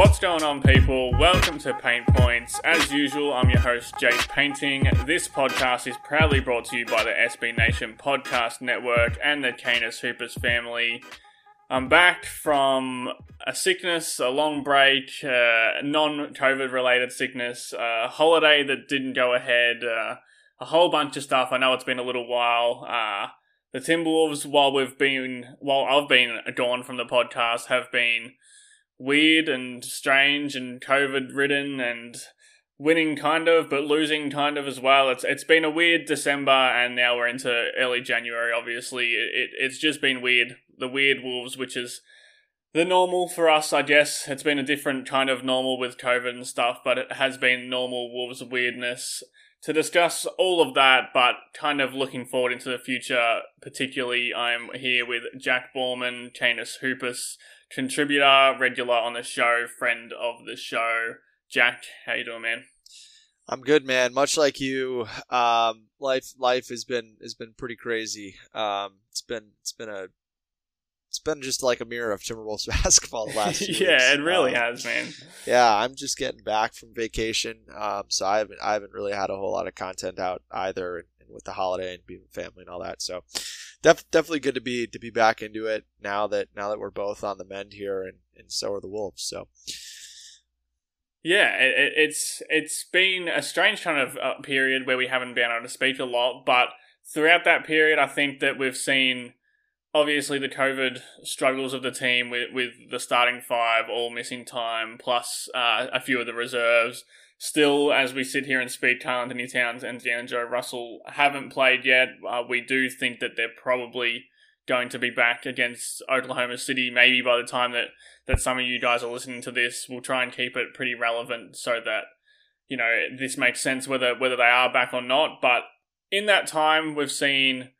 What's going on, people? Welcome to Paint Points. As usual, I'm your host, Jake Painting. This podcast is proudly brought to you by the SB Nation Podcast Network and the Canis Hoopus family. I'm back from a sickness, a long break, uh, non COVID related sickness, a holiday that didn't go ahead, uh, a whole bunch of stuff. I know it's been a little while. Uh, the Timberwolves, while we've been, while I've been gone from the podcast, have been weird and strange and COVID ridden and winning kind of, but losing kind of as well. It's it's been a weird December, and now we're into early January. Obviously, it, it it's just been weird. The weird Wolves, which is the normal for us, I guess. It's been a different kind of normal with COVID and stuff, but it has been normal Wolves weirdness. To discuss all of that, but kind of looking forward into the future, particularly, I'm here with Jack Borman, Canis Hoopus, contributor, regular on the show, friend of the show. Jack, how you doing, man? I'm good, man. Much like you, um, life life has been has been pretty crazy. Um, it's been it's been a it's been just like a mirror of Timberwolves basketball the last. few yeah, weeks. it really Um, has, man. Yeah, I'm just getting back from vacation, um, so I haven't I haven't really had a whole lot of content out either, with the holiday and being family and all that. So, def- definitely good to be to be back into it now that now that we're both on the mend here, and, and so are the Wolves. So, Yeah, it, it's it's been a strange kind of uh, period where we haven't been able to speak a lot, but throughout that period, I think that we've seen obviously the COVID struggles of the team with with the starting five all missing time, plus uh, a few of the reserves. Still, as we sit here and speak, Karl-Anthony Towns and D'Angelo Russell haven't played yet. Uh, we do think that they're probably going to be back against Oklahoma City, maybe by the time that that some of you guys are listening to this, we'll try and keep it pretty relevant so that you know this makes sense whether whether they are back or not. But in that time, we've seen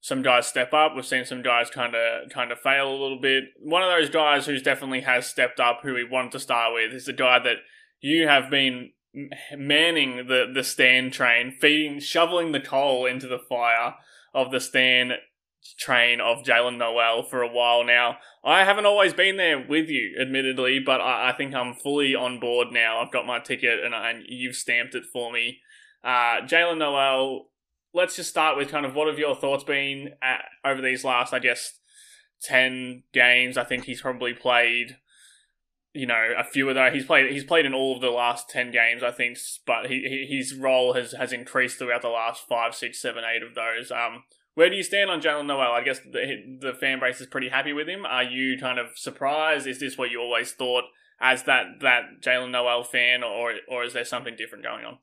some guys step up. We've seen some guys kind of kind of fail a little bit. One of those guys who's definitely has stepped up, who we wanted to start with, is the guy that you have been manning the the stand train, feeding, shoveling the coal into the fire of the stand train of Jaylen Nowell for a while now. I haven't always been there with you, admittedly, but I, I think I'm fully on board now. I've got my ticket and, I, and you've stamped it for me. Uh, Jaylen Nowell, let's just start with kind of what have your thoughts been at, over these last, I guess, 10 games? I think he's probably played. You know, a few of those. He's played. He's played in all of the last ten games, I think. But he, his role has has increased throughout the last five, six, seven, eight of those. Um, where do you stand on Jaylen Nowell? I guess the, the fan base is pretty happy with him. Are you kind of surprised? Is this what you always thought as that that Jaylen Nowell fan, or or is there something different going on?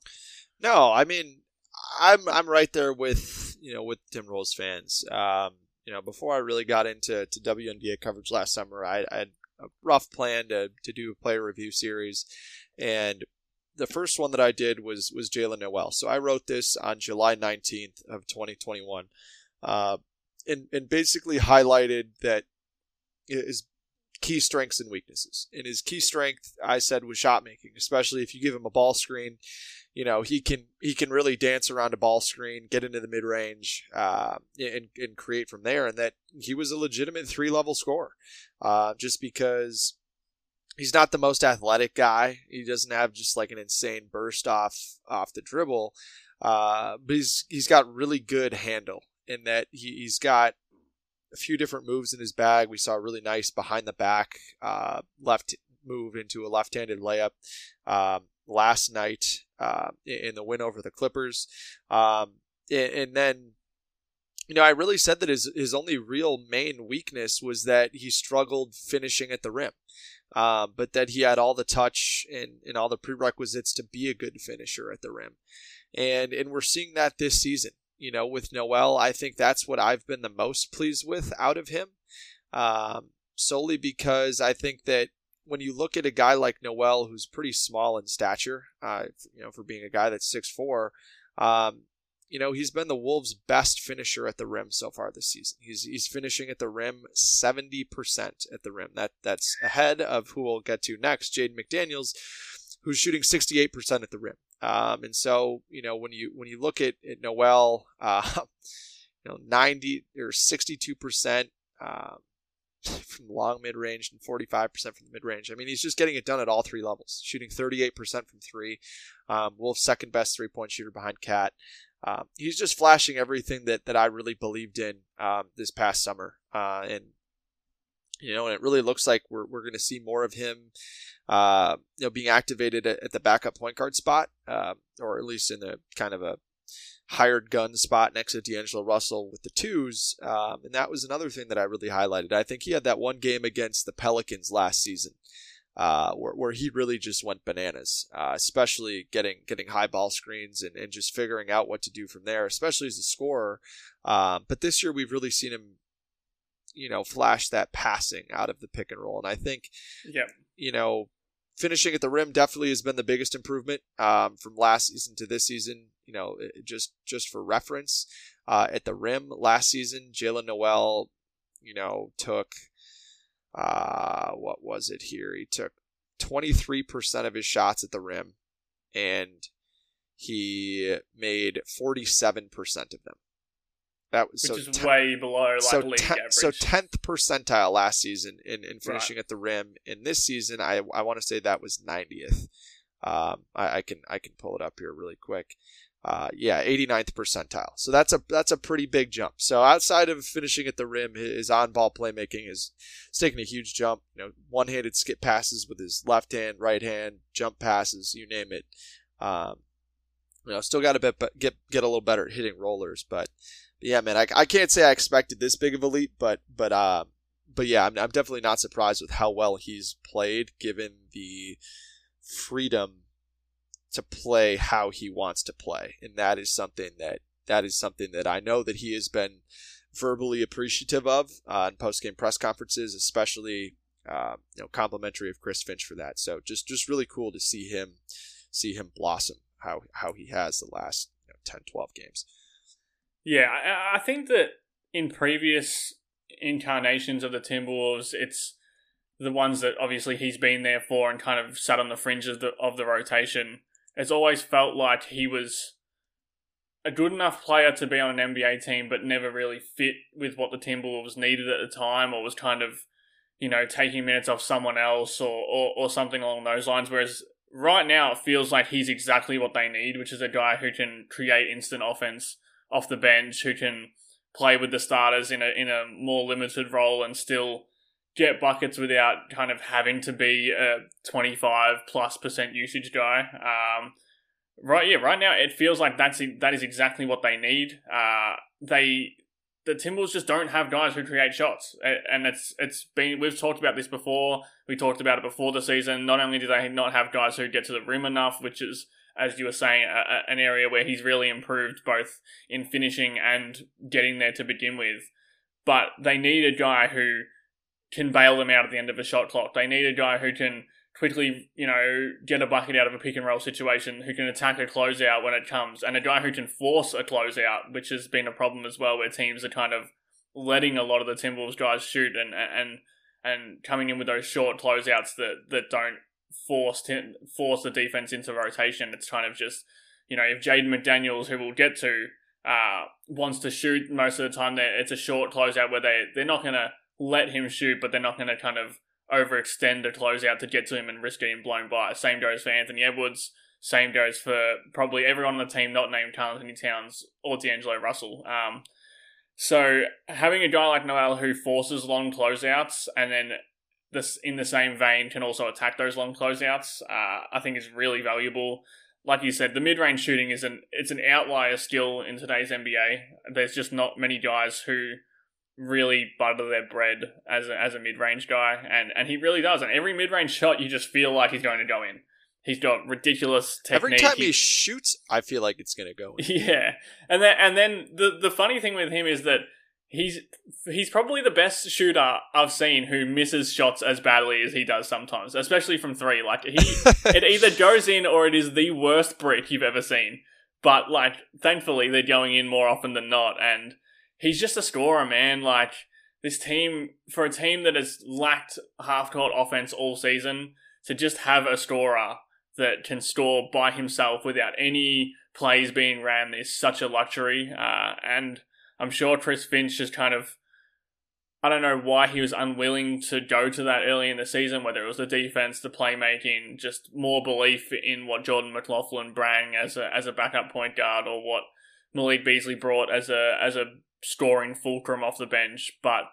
No, I mean, I'm I'm right there with you know with Timberwolves fans. Um, you know, before I really got into to WNBA coverage last summer, I, I a rough plan to to do a player review series, and the first one that I did was was Jaylen Nowell. So I wrote this on July 19th of 2021, uh, and and basically highlighted that his key strengths and weaknesses. And his key strength, I said, was shot making, especially if you give him a ball screen. You know, he can he can really dance around a ball screen, get into the mid range, uh, and and create from there. And that he was a legitimate three level scorer, uh, just because he's not the most athletic guy. He doesn't have just like an insane burst off off the dribble, uh, but he's he's got really good handle in that he, he's got a few different moves in his bag. We saw a really nice behind the back uh, left move into a left-handed layup um, last night uh, in the win over the Clippers, um, and, then. You know, I really said that his his only real main weakness was that he struggled finishing at the rim. um, but that he had all the touch and, and all the prerequisites to be a good finisher at the rim. And and we're seeing that this season. You know, with Nowell, I think that's what I've been the most pleased with out of him. Um, solely because I think that when you look at a guy like Nowell, who's pretty small in stature, uh, you know, for being a guy that's six four, um, you know, he's been the Wolves' best finisher at the rim so far this season. He's he's finishing at the rim 70% at the rim. That that's ahead of who we'll get to next, Jaden McDaniels, who's shooting 68% at the rim. Um, and so, you know, when you when you look at, at Nowell, uh, you know, 90 or 62% um, from long mid range and 45% from the mid range. I mean, he's just getting it done at all three levels, shooting 38% from three. Um, Wolf's second best three point shooter behind KAT. Um, he's just flashing everything that, that I really believed in um, this past summer. Uh, and, you know, and it really looks like we're, we're going to see more of him, uh, you know, being activated at, at the backup point guard spot, uh, or at least in a kind of a hired gun spot next to D'Angelo Russell with the twos. Um, and that was another thing that I really highlighted. I think he had that one game against the Pelicans last season. Uh, where, where he really just went bananas, uh, especially getting getting high ball screens and, and just figuring out what to do from there, especially as a scorer. Um, but this year we've really seen him, you know, flash that passing out of the pick and roll, and I think, yeah, you know, finishing at the rim definitely has been the biggest improvement um, from last season to this season. You know, just just for reference, uh, at the rim last season, Jaylen Nowell, you know, took uh, what was it here? He took 23% of his shots at the rim, and he made 47% of them. That was Which so is ten, way below like so league ten, average. So tenth percentile last season in, in finishing right. at the rim. In this season, I I want to say that was ninetieth. Um, I, I, can I can pull it up here really quick. Uh, yeah, 89th percentile. So that's a that's a pretty big jump. So outside of finishing at the rim, his on-ball playmaking is, taking a huge jump. You know, one-handed skip passes with his left hand, right hand, jump passes, you name it. Um, you know, still got to bit, get get a little better at hitting rollers, but yeah, man, I, I can't say I expected this big of a leap, but but uh, but yeah, I'm, I'm definitely not surprised with how well he's played, given the freedom to play how he wants to play, and that is something that that is something that I know that he has been verbally appreciative of uh, in post game press conferences, especially uh, you know complimentary of Chris Finch for that. So just just really cool to see him see him blossom how how he has the last you know, 10, 12 games. Yeah, I, I think that in previous incarnations of the Timberwolves, it's the ones that obviously he's been there for and kind of sat on the fringe of the of the rotation. It's always felt like he was a good enough player to be on an NBA team, but never really fit with what the Timberwolves needed at the time, or was kind of, you know, taking minutes off someone else, or, or, or something along those lines. Whereas right now, it feels like he's exactly what they need, which is a guy who can create instant offense off the bench who can play with the starters in a in a more limited role and still get buckets without kind of having to be a 25 plus percent usage guy. Um, right, yeah, right now it feels like that's that is exactly what they need. Uh, they the Timberwolves just don't have guys who create shots, and it's it's been we've talked about this before. We talked about it before the season. Not only do they not have guys who get to the rim enough, which is as you were saying, a, a, an area where he's really improved both in finishing and getting there to begin with. But they need a guy who can bail them out at the end of a shot clock. They need a guy who can quickly, you know, get a bucket out of a pick and roll situation, who can attack a closeout when it comes, and a guy who can force a closeout, which has been a problem as well, where teams are kind of letting a lot of the Timberwolves guys shoot and and and coming in with those short closeouts that that don't force to, force the defense into rotation. It's kind of just you know if Jaden McDaniels, who we'll get to, uh, wants to shoot most of the time, it's a short closeout where they they're not gonna let him shoot, but they're not gonna kind of overextend a closeout to get to him and risk getting blown by. Same goes for Anthony Edwards. Same goes for probably everyone on the team not named Karl-Anthony Towns or D'Angelo Russell. Um, so having a guy like Nowell who forces long closeouts and then this in the same vein can also attack those long closeouts. Uh, I think is really valuable. Like you said, the mid range shooting is an it's an outlier skill in today's NBA. There's just not many guys who really butter their bread as a, as a mid range guy, and and he really does. And every mid range shot, you just feel like he's going to go in. He's got ridiculous technique. Every time he, he shoots, I feel like it's going to go. In. Yeah, and then and then the the funny thing with him is that he's he's probably the best shooter I've seen who misses shots as badly as he does sometimes, especially from three. Like he, it either goes in or it is the worst brick you've ever seen. But like, thankfully, they're going in more often than not, and he's just a scorer, man. Like this team, for a team that has lacked half court offense all season, to just have a scorer that can score by himself without any plays being ran is such a luxury. Uh, and I'm sure Chris Finch just kind of I don't know why he was unwilling to go to that early in the season, whether it was the defense, the playmaking, just more belief in what Jordan McLaughlin brought as a as a backup point guard, or what Malik Beasley brought as a as a scoring fulcrum off the bench. But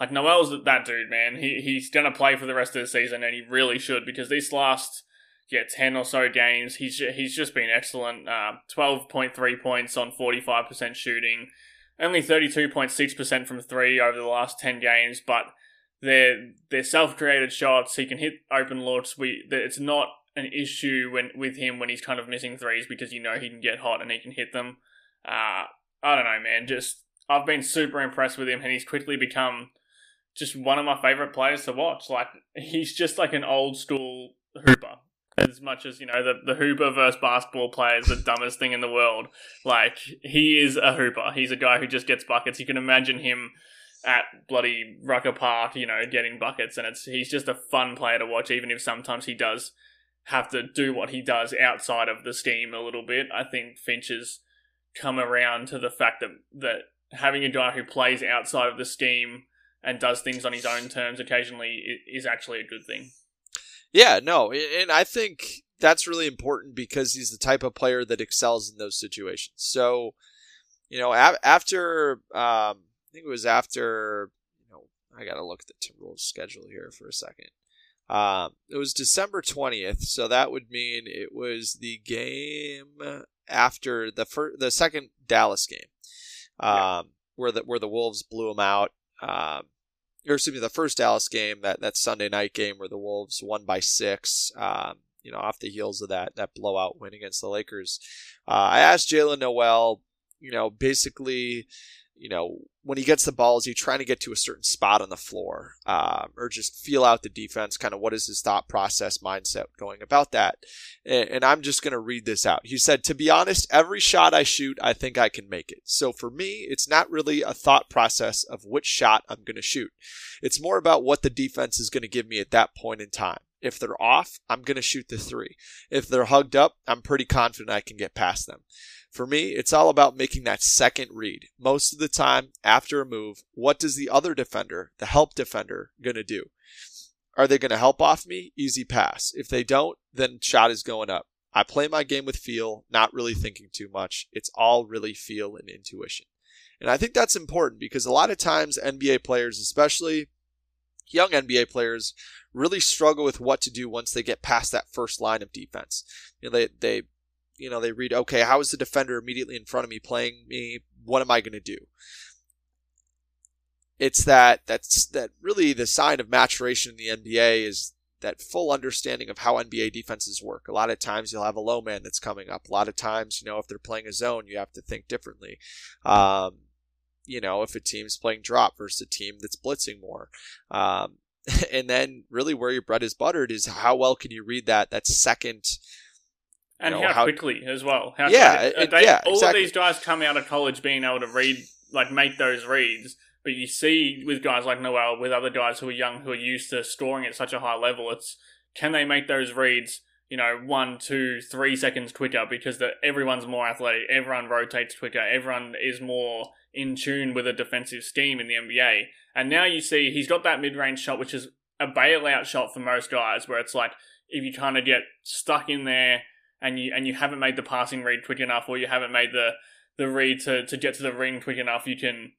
like Nowell's that dude, man. He he's gonna play for the rest of the season, and he really should because these last yeah ten or so games, he's he's just been excellent. Uh, Twelve point three points on forty five percent shooting, only thirty two point six percent from three over the last ten games, but they're they're self created shots. He can hit open looks. We it's not an issue when with him when he's kind of missing threes because you know he can get hot and he can hit them. Uh, I don't know, man. Just I've been super impressed with him, and he's quickly become just one of my favorite players to watch. Like he's just like an old school hooper. As much as you know, the the hooper versus basketball player is the dumbest thing in the world. Like he is a hooper. He's a guy who just gets buckets. You can imagine him at bloody Rucker Park, you know, getting buckets, and it's he's just a fun player to watch. Even if sometimes he does have to do what he does outside of the scheme a little bit. I think Finch has come around to the fact that that having a guy who plays outside of the scheme and does things on his own terms occasionally is actually a good thing. Yeah, no, and I think that's really important because he's the type of player that excels in those situations. So, you know, after um, I think it was after you know I got to look at the Timberwolves schedule here for a second. Um, it was December twentieth, so that would mean it was the game after the first, the second Dallas game um, yeah. where the where the Wolves blew them out. Um, or excuse me, the first Dallas game, that, that Sunday night game where the Wolves won by six, um, you know, off the heels of that that blowout win against the Lakers. Uh, I asked Jaylen Nowell, you know, basically you know, when he gets the ball, is he trying to get to a certain spot on the floor um, or just feel out the defense? Kind of what is his thought process, mindset going about that? And, and I'm just going to read this out. He said, To be honest, every shot I shoot, I think I can make it. So for me, it's not really a thought process of which shot I'm going to shoot. It's more about what the defense is going to give me at that point in time. If they're off, I'm going to shoot the three. If they're hugged up, I'm pretty confident I can get past them. For me, it's all about making that second read. Most of the time, after a move, what does the other defender, the help defender, going to do? Are they going to help off me? Easy pass. If they don't, then shot is going up. I play my game with feel, not really thinking too much. It's all really feel and intuition. And I think that's important because a lot of times NBA players, especially young NBA players, really struggle with what to do once they get past that first line of defense. You know, they, they you know, they read, okay, how is the defender immediately in front of me playing me? What am I going to do? It's that that's that really the sign of maturation in the NBA is that full understanding of how NBA defenses work. A lot of times you'll have a low man that's coming up. A lot of times, you know, if they're playing a zone, you have to think differently. Um, you know, if a team's playing drop versus a team that's blitzing more. Um, and then really where your bread is buttered is how well can you read that that second and know, how, how, quickly as well. How yeah, it, uh, they, yeah, all exactly. of these guys come out of college being able to read, like make those reads. But you see with guys like Nowell with other guys who are young, who are used to scoring at such a high level, it's can they make those reads? You know, one, two, three seconds quicker because the, everyone's more athletic, everyone rotates quicker, everyone is more in tune with a defensive scheme in the NBA. And now you see he's got that mid range shot, which is a bailout shot for most guys, where it's like if you kind of get stuck in there and you and you haven't made the passing read quick enough, or you haven't made the the read to, to get to the ring quick enough, you can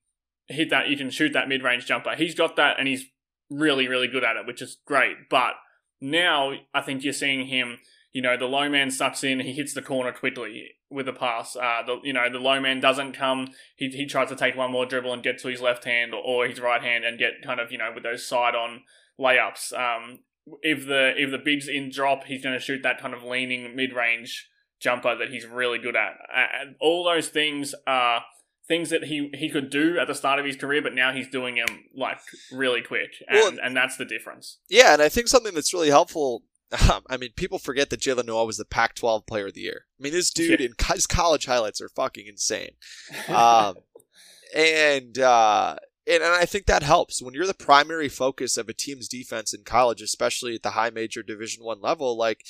hit that. You can shoot that mid range jumper. He's got that, and he's really really good at it, which is great. But now I think you're seeing him. You know, the low man sucks in, he hits the corner quickly with a pass. Uh, the you know the low man doesn't come. He he tries to take one more dribble and get to his left hand or, or his right hand and get kind of you know with those side on layups. Um, if the if the big's in drop, he's going to shoot that kind of leaning mid range jumper that he's really good at. And all those things are things that he he could do at the start of his career, but now he's doing them like really quick, and well, and that's the difference. Yeah, and I think something that's really helpful. Um, I mean, people forget that Jaylen Nowell was the Pac-12 Player of the Year. I mean, this dude yeah. in his college highlights are fucking insane, um, and uh, and, and I think that helps when you're the primary focus of a team's defense in college, especially at the high major Division One level. Like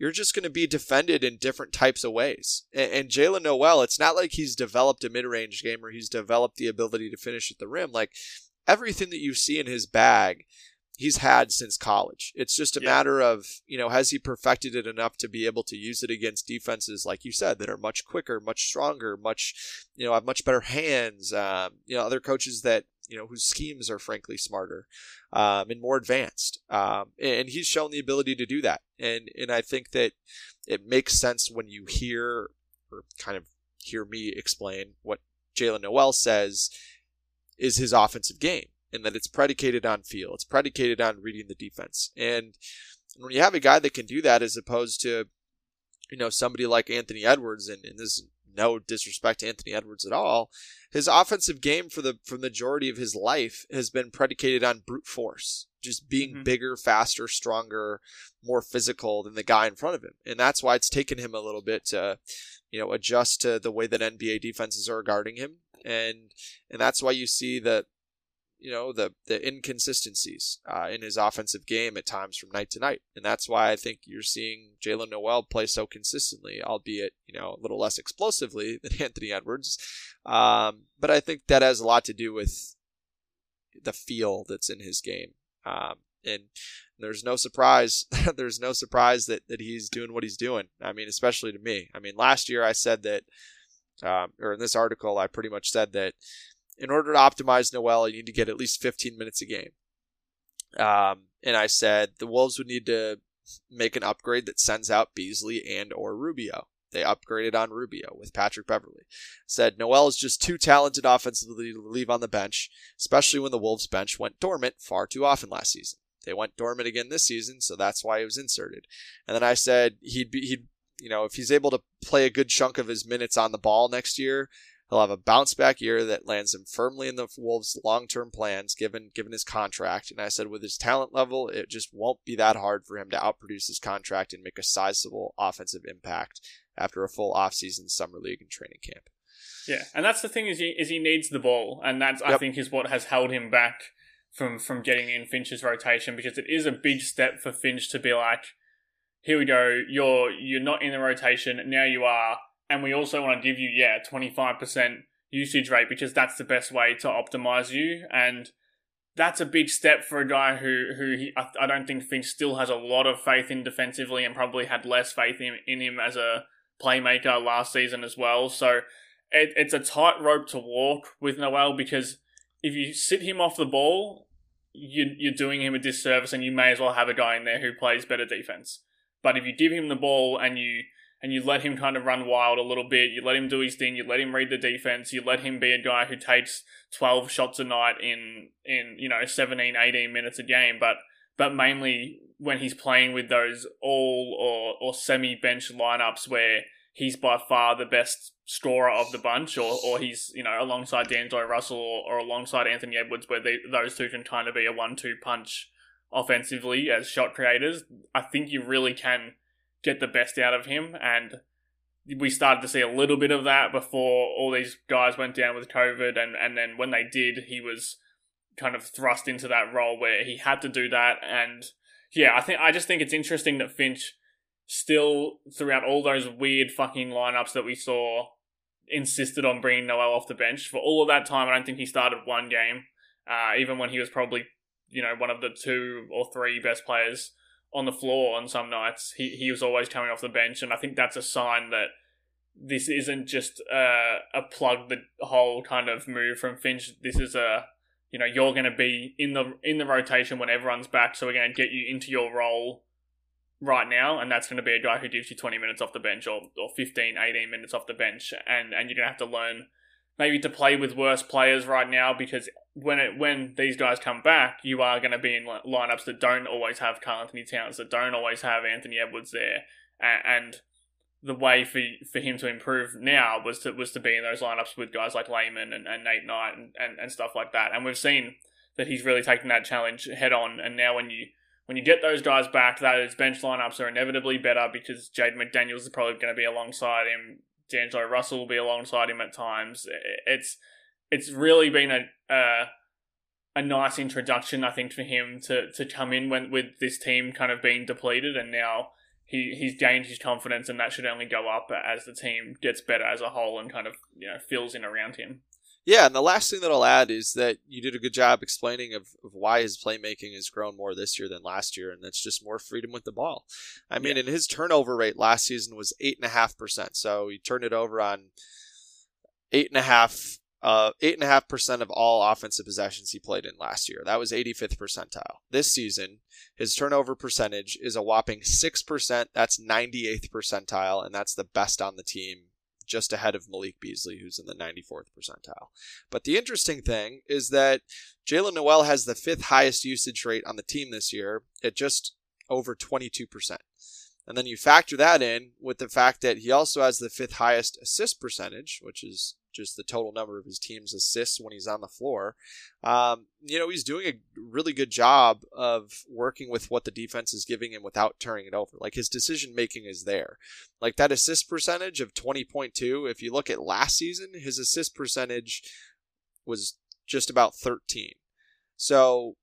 you're just going to be defended in different types of ways. And, and Jaylen Nowell, it's not like he's developed a mid-range game or he's developed the ability to finish at the rim. Like everything that you see in his bag, he's had since college. It's just a yeah. matter of, you know, has he perfected it enough to be able to use it against defenses, like you said, that are much quicker, much stronger, much, you know, have much better hands. Um, you know, other coaches that you know, whose schemes are frankly smarter um, and more advanced. Um, and he's shown the ability to do that. And and I think that it makes sense when you hear or kind of hear me explain what Jaylen Nowell says is his offensive game, and that it's predicated on feel. It's predicated on reading the defense. And when you have a guy that can do that, as opposed to you know somebody like Anthony Edwards, and, and this no disrespect to Anthony Edwards at all, his offensive game for the for the majority of his life has been predicated on brute force, just being mm-hmm. bigger, faster, stronger, more physical than the guy in front of him, and that's why it's taken him a little bit to, you know, adjust to the way that NBA defenses are guarding him, and and that's why you see that you know the the inconsistencies uh, in his offensive game at times from night to night, and that's why I think you're seeing Jaylen Nowell play so consistently, albeit you know a little less explosively than Anthony Edwards. Um, but I think that has a lot to do with the feel that's in his game, um, and there's no surprise. there's no surprise that that he's doing what he's doing. I mean, especially to me. I mean, last year I said that, um, or in this article I pretty much said that in order to optimize Nowell, you need to get at least 15 minutes a game. Um, and I said the Wolves would need to make an upgrade that sends out Beasley and or Rubio. They upgraded on Rubio with Patrick Beverley. Said Nowell is just too talented offensively to leave on the bench, especially when the Wolves bench went dormant far too often last season. They went dormant again this season, so that's why he was inserted. And then I said he'd be he'd you know if he's able to play a good chunk of his minutes on the ball next year, He'll have a bounce back year that lands him firmly in the Wolves' long term plans, given given his contract. And I said, with his talent level, it just won't be that hard for him to outproduce his contract and make a sizable offensive impact after a full offseason, summer league, and training camp. Yeah, and that's the thing is he is he needs the ball, and that's yep. I think is what has held him back from from getting in Finch's rotation because it is a big step for Finch to be like, here we go, you're you're not in the rotation now, you are and we also want to give you yeah 25% usage rate because that's the best way to optimize you and that's a big step for a guy who who he, I, don't think Finch still has a lot of faith in defensively and probably had less faith in, in him as a playmaker last season as well. So it, it's a tight rope to walk with Nowell because if you sit him off the ball, you, you're doing him a disservice and you may as well have a guy in there who plays better defense. But if you give him the ball and you and you let him kind of run wild a little bit. You let him do his thing. You let him read the defense. You let him be a guy who takes 12 shots a night in, in you know, 17, 18 minutes a game. But, but mainly when he's playing with those all or, or semi bench lineups where he's by far the best scorer of the bunch, or, or he's, you know, alongside D'Angelo Russell or, or alongside Anthony Edwards, where they, those two can kind of be a one two punch offensively as shot creators. I think you really can get the best out of him. And we started to see a little bit of that before all these guys went down with COVID. And, and then when they did, he was kind of thrust into that role where he had to do that. And yeah, I think I just think it's interesting that Finch still, throughout all those weird fucking lineups that we saw, insisted on bringing Nowell off the bench. For all of that time, I don't think he started one game, uh, even when he was probably, you know, one of the two or three best players on the floor on some nights. He he was always coming off the bench, and I think that's a sign that this isn't just a, a plug the hole kind of move from Finch. This is a you know you're going to be in the in the rotation when everyone's back, so we're going to get you into your role right now, and that's going to be a guy who gives you 20 minutes off the bench or, or 15, 18 minutes off the bench, and, and you're going to have to learn maybe to play with worse players right now because when it when these guys come back, you are going to be in lineups that don't always have Karl-Anthony Towns, that don't always have Anthony Edwards there, and, the way for for him to improve now was to was to be in those lineups with guys like Layman and, and Nate Knight and, and, and stuff like that. And we've seen that he's really taken that challenge head on. And now when you when you get those guys back, those bench lineups are inevitably better because Jaden McDaniels is probably going to be alongside him. D'Angelo Russell will be alongside him at times. It's it's really been a a, nice introduction, I think, for him to, to come in when with this team kind of being depleted, and now he he's gained his confidence, and that should only go up as the team gets better as a whole and kind of you know fills in around him. Yeah, and the last thing that I'll add is that you did a good job explaining of, of why his playmaking has grown more this year than last year, and that's just more freedom with the ball. I mean, yeah. and his turnover rate last season was eight and a half percent, so he turned it over on eight and a half uh, eight and a half percent of all offensive possessions he played in last year. That was 85th percentile. This season, his turnover percentage is a whopping six percent. That's 98th percentile, and that's the best on the team, just ahead of Malik Beasley, who's in the 94th percentile. But the interesting thing is that Jaylen Nowell has the fifth highest usage rate on the team this year at just over 22 percent. And then you factor that in with the fact that he also has the fifth highest assist percentage, which is just the total number of his team's assists when he's on the floor. Um, you know, he's doing a really good job of working with what the defense is giving him without turning it over. Like his decision making is there. Like that assist percentage of 20.2, if you look at last season, his assist percentage was just about 13. So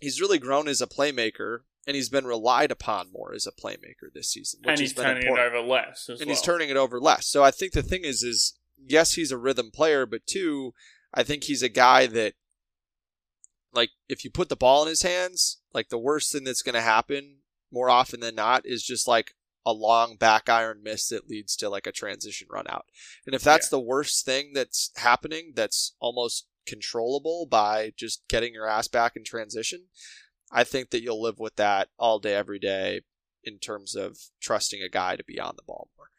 he's really grown as a playmaker and he's been relied upon more as a playmaker this season. and he's turning important. it over less. and well. he's turning it over less. So I think the thing is, is yes, he's a rhythm player, but two, I think he's a guy that, like, if you put the ball in his hands, like, the worst thing that's going to happen more often than not is just like a long back iron miss that leads to like a transition run out. And if that's yeah. the worst thing that's happening, that's almost controllable by just getting your ass back in transition, I think that you'll live with that all day, every day in terms of trusting a guy to be on the ball more.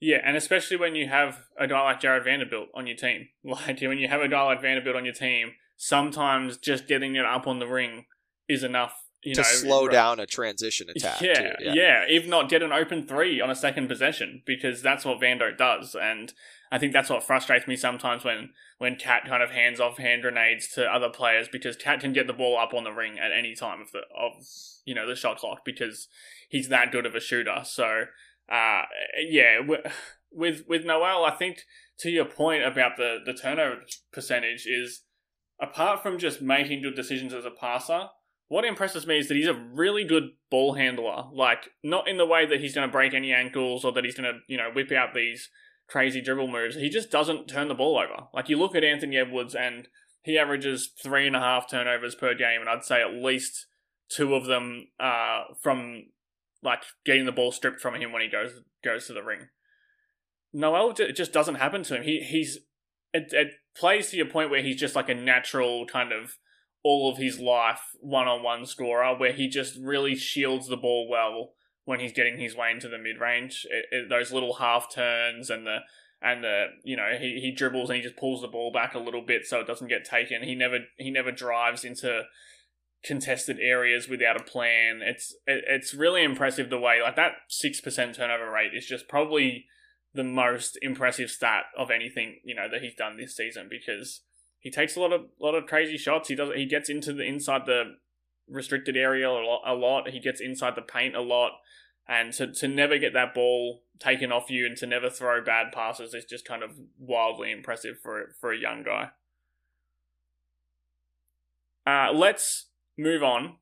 Yeah, and especially when you have a guy like Jared Vanderbilt on your team. Like when you have a guy like Vanderbilt on your team, sometimes just getting it up on the ring is enough. You to know, slow down a transition attack. Yeah, too, yeah, yeah. If not, get an open three on a second possession because that's what Vando does, and I think that's what frustrates me sometimes when when KAT kind of hands off hand grenades to other players because KAT can get the ball up on the ring at any time of the of you know the shot clock because he's that good of a shooter. So uh, yeah, with with Nowell, I think to your point about the the turnover percentage is apart from just making good decisions as a passer, what impresses me is that he's a really good ball handler. Like not in the way that he's going to break any ankles or that he's going to you know whip out these crazy dribble moves. He just doesn't turn the ball over. Like you look at Anthony Edwards and he averages three and a half turnovers per game, and I'd say at least two of them uh, from like getting the ball stripped from him when he goes goes to the ring. Nowell it just doesn't happen to him. He he's it, it plays to your point where he's just like a natural kind of all of his life one on one scorer where he just really shields the ball well when he's getting his way into the mid range. Those little half turns and the and the you know he, he dribbles and he just pulls the ball back a little bit so it doesn't get taken. He never he never drives into contested areas without a plan. It's it, it's really impressive the way like that six percent turnover rate is just probably the most impressive stat of anything you know that he's done this season because he takes a lot of lot of crazy shots. He does he gets into the inside the restricted area a lot. A lot. He gets inside the paint a lot, and to to never get that ball taken off you and to never throw bad passes is just kind of wildly impressive for for a young guy. Uh, let's move on.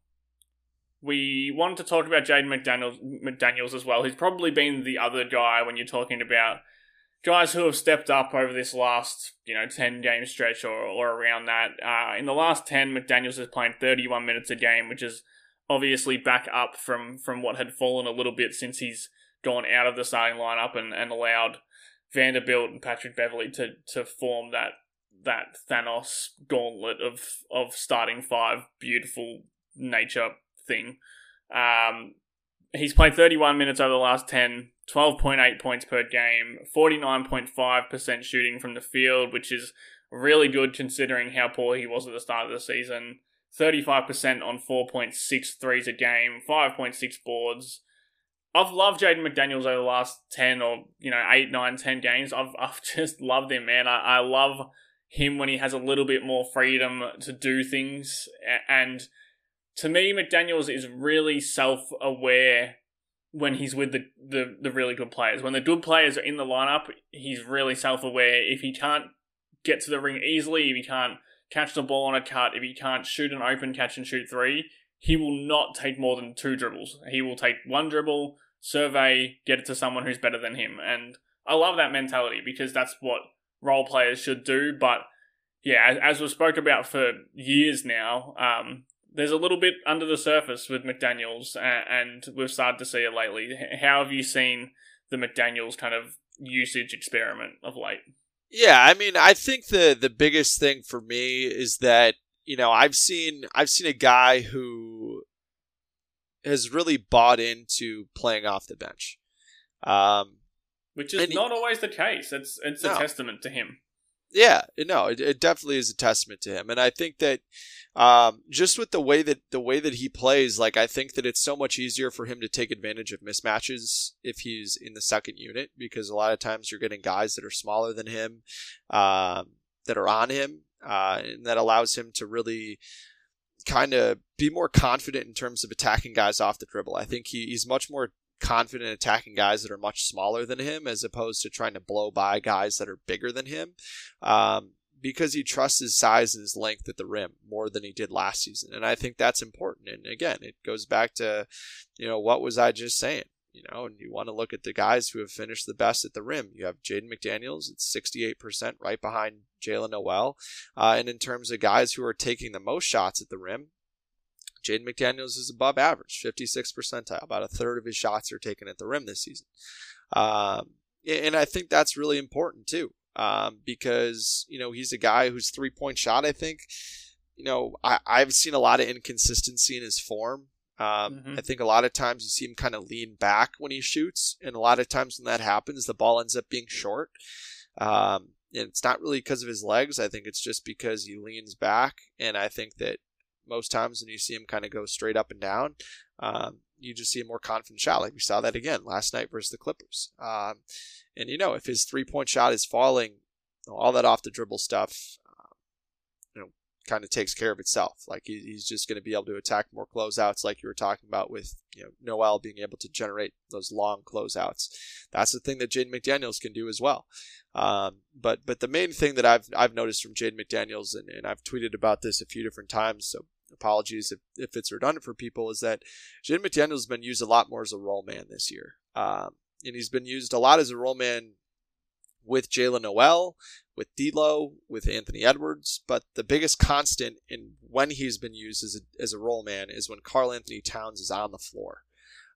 We wanted to talk about Jaden McDaniels, McDaniels as well. He's probably been the other guy when you're talking about guys who have stepped up over this last, you know, 10 game stretch or, or around that. Uh, in the last 10, McDaniels is playing 31 minutes a game, which is obviously back up from, from what had fallen a little bit since he's gone out of the starting lineup and, and allowed Vanderbilt and Patrick Beverley to, to form that that Thanos gauntlet of of starting five beautiful nature thing. Um, he's played 31 minutes over the last 10, 12.8 points per game, 49.5% shooting from the field, which is really good considering how poor he was at the start of the season. 35% on 4.6 threes a game, 5.6 boards. I've loved Jaden McDaniels over the last 10 or, you know, 8, 9, 10 games. I've, I've just loved him, man. I, I love him when he has a little bit more freedom to do things. And to me, McDaniels is really self aware when he's with the, the, the really good players. When the good players are in the lineup, he's really self aware. If he can't get to the ring easily, if he can't catch the ball on a cut, if he can't shoot an open catch and shoot three, he will not take more than two dribbles. He will take one dribble, survey, get it to someone who's better than him. And I love that mentality because that's what role players should do. But yeah, as, we've spoke about for years now, um, there's a little bit under the surface with McDaniels, and, and we've started to see it lately. How have you seen the McDaniels kind of usage experiment of late? Yeah, I mean, I think the the biggest thing for me is that you know I've seen I've seen a guy who has really bought into playing off the bench. Um, which is not he, always the case. It's it's no. a testament to him. Yeah, no, it, it, definitely is a testament to him, and I think that um, just with the way that the way that he plays, like I think that it's so much easier for him to take advantage of mismatches if he's in the second unit because a lot of times you're getting guys that are smaller than him, um, that are on him, uh, and that allows him to really kind of be more confident in terms of attacking guys off the dribble. I think he, he's much more confident attacking guys that are much smaller than him as opposed to trying to blow by guys that are bigger than him. Um, because he trusts his size and his length at the rim more than he did last season. And I think that's important. And again, it goes back to, you know, what was I just saying? You know, and you want to look at the guys who have finished the best at the rim. You have Jaden McDaniels at 68%, right behind Jaylen Nowell. Uh, and in terms of guys who are taking the most shots at the rim, Jaden McDaniels is above average, 56 percentile. About a third of his shots are taken at the rim this season. Um, and I think that's really important too, um, because, you know, he's a guy whose three point shot, I think, you know, I, I've seen a lot of inconsistency in his form. Um, mm-hmm. I think a lot of times you see him kind of lean back when he shoots, and a lot of times when that happens, the ball ends up being short. Um, and it's not really because of his legs. I think it's just because he leans back, and I think that most times when you see him kind of go straight up and down, um, you just see a more confident shot. Like we saw that again last night versus the Clippers. Um, and you know, if his three point shot is falling, all that off the dribble stuff, uh, you know, kind of takes care of itself. Like he, he's just going to be able to attack more closeouts, like you were talking about with you know Nowell being able to generate those long closeouts. That's the thing that Jaden McDaniels can do as well. Um, but but the main thing that I've I've noticed from Jaden McDaniels, and, and I've tweeted about this a few different times, so apologies if, if it's redundant for people, is that Jaden McDaniels has been used a lot more as a roll man this year. Um, and he's been used a lot as a roll man with Jaylen Nowell, with D'Lo, with Anthony Edwards. But the biggest constant in when he's been used as a, as a roll man is when Karl-Anthony Towns is on the floor.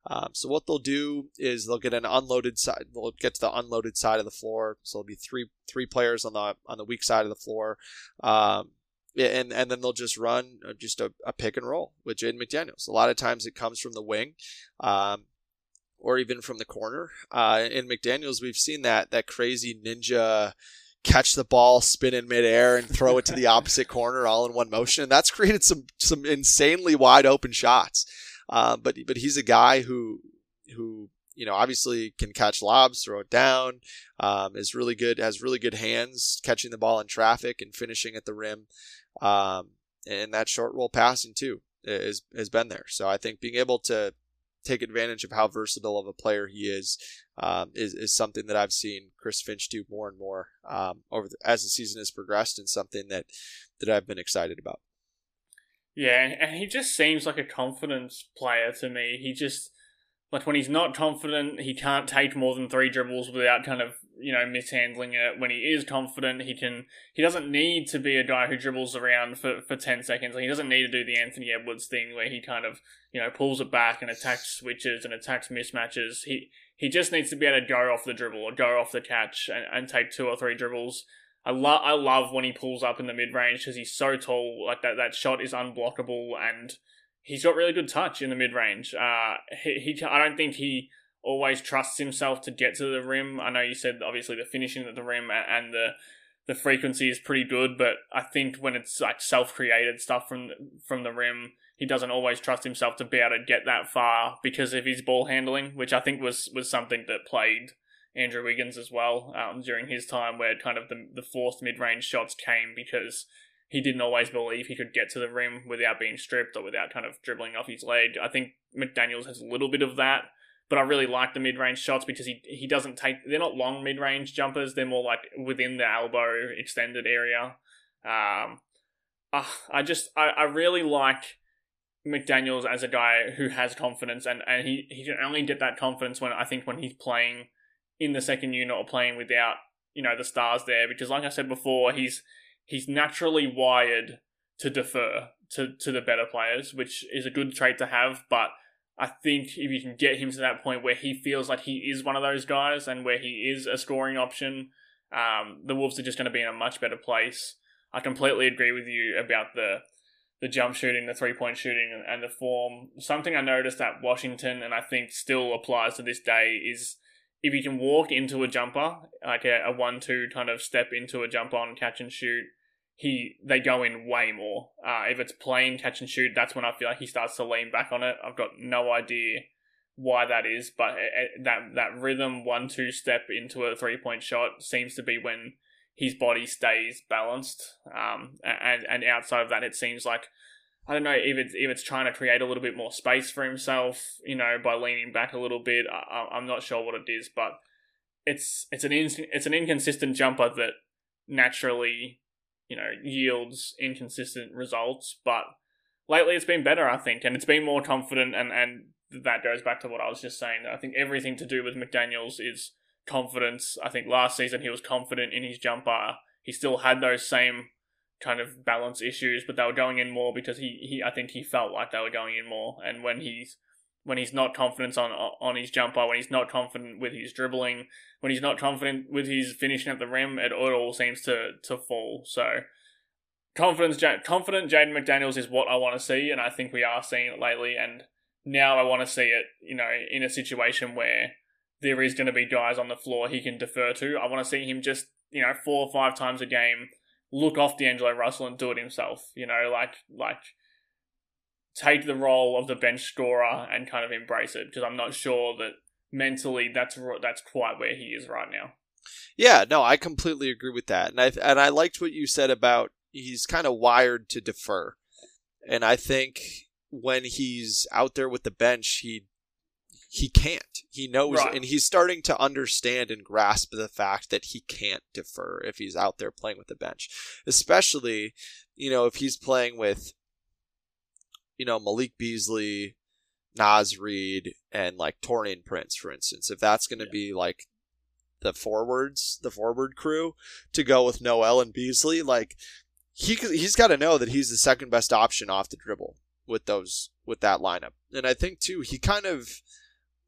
Um, so what they'll do is they'll get an unloaded side. They'll get to the unloaded side of the floor. So there'll be three three players on the on the weak side of the floor. Um, and and then they'll just run uh, just a, a pick and roll with Jaden McDaniels. A lot of times it comes from the wing, um, or even from the corner. Uh, in McDaniels, we've seen that that crazy ninja catch the ball, spin in midair, and throw it to the opposite corner all in one motion. And that's created some some insanely wide open shots. Uh, but but he's a guy who who you know obviously can catch lobs, throw it down, um, is really good, has really good hands catching the ball in traffic and finishing at the rim. Um, and that short roll passing too is has been there. So I think being able to take advantage of how versatile of a player he is um, is, is something that I've seen Chris Finch do more and more um, over the, as the season has progressed, and something that that I've been excited about. Yeah, and he just seems like a confidence player to me. He just like when he's not confident, he can't take more than three dribbles without kind of you know mishandling it. When he is confident, he can. He doesn't need to be a guy who dribbles around for, for ten seconds. Like, he doesn't need to do the Anthony Edwards thing where he kind of you know pulls it back and attacks switches and attacks mismatches. He he just needs to be able to go off the dribble or go off the catch and, and take two or three dribbles. I love I love when he pulls up in the mid range because he's so tall. Like that that shot is unblockable and he's got really good touch in the mid range. Uh, he, he I don't think he always trusts himself to get to the rim. I know you said obviously the finishing at the rim and the the frequency is pretty good, but I think when it's like self created stuff from from the rim, he doesn't always trust himself to be able to get that far because of his ball handling, which I think was was something that plagued Andrew Wiggins as well um, during his time, where kind of the the forced mid range shots came because he didn't always believe he could get to the rim without being stripped or without kind of dribbling off his leg. I think McDaniels has a little bit of that, but I really like the mid range shots because he he doesn't take they're not long mid range jumpers. They're more like within the elbow extended area. Um, uh, I just I, I really like McDaniel's as a guy who has confidence and, and he, he can only get that confidence when I think when he's playing in the second unit or playing without, you know, the stars there. Because like I said before, he's he's naturally wired to defer to, to the better players, which is a good trait to have. But I think if you can get him to that point where he feels like he is one of those guys and where he is a scoring option, um, the Wolves are just going to be in a much better place. I completely agree with you about the the jump shooting, the three point shooting, and the form. Something I noticed at Washington, and I think still applies to this day, is if you can walk into a jumper, like a, a one two kind of step into a jump on catch and shoot, he they go in way more. Uh, if it's plain catch and shoot, that's when I feel like he starts to lean back on it. I've got no idea why that is, but it, it, that that rhythm one two step into a three point shot seems to be when his body stays balanced. Um, and and outside of that, it seems like I don't know if it's if it's trying to create a little bit more space for himself, you know, by leaning back a little bit. I, I'm not sure what it is, but it's it's an it's an inconsistent jumper that naturally you know, yields inconsistent results. But lately it's been better, I think, and it's been more confident. And, and that goes back to what I was just saying. I think everything to do with McDaniels is confidence. I think last season he was confident in his jumper. He still had those same kind of balance issues, but they were going in more because he, he I think he felt like they were going in more. And when he's when he's not confident on on his jumper, when he's not confident with his dribbling, when he's not confident with his finishing at the rim, it, it all seems to to fall. So confidence, confident Jaden McDaniels is what I want to see, and I think we are seeing it lately. And now I want to see it, you know, in a situation where there is going to be guys on the floor he can defer to. I want to see him just, you know, four or five times a game look off D'Angelo Russell and do it himself. You know, like like take the role of the bench scorer and kind of embrace it because I'm not sure that mentally that's that's quite where he is right now. Yeah, no, I completely agree with that, and I and I liked what you said about he's kind of wired to defer, and I think when he's out there with the bench, he he can't. He knows, right. and he's starting to understand and grasp the fact that he can't defer if he's out there playing with the bench, especially you know if he's playing with you know, Malik Beasley, Naz Reid, and like Taurean Prince, for instance, if that's going to yeah. be like the forwards, the forward crew to go with Nowell and Beasley, like he he's got to know that he's the second best option off the dribble with those with that lineup. And I think too, he kind of,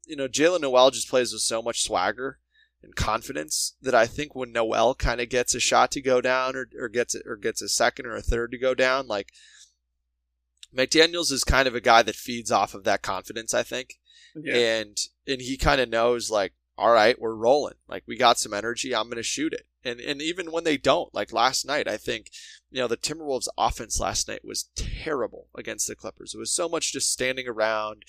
you know, Jaylen Nowell just plays with so much swagger and confidence that I think when Nowell kind of gets a shot to go down or, or gets it or gets a second or a third to go down, like McDaniels is kind of a guy that feeds off of that confidence, I think. Yeah. And and he kind of knows like, all right, we're rolling. Like we got some energy, I'm going to shoot it. And and even when they don't, like last night, I think you know the Timberwolves offense last night was terrible against the Clippers. It was so much just standing around,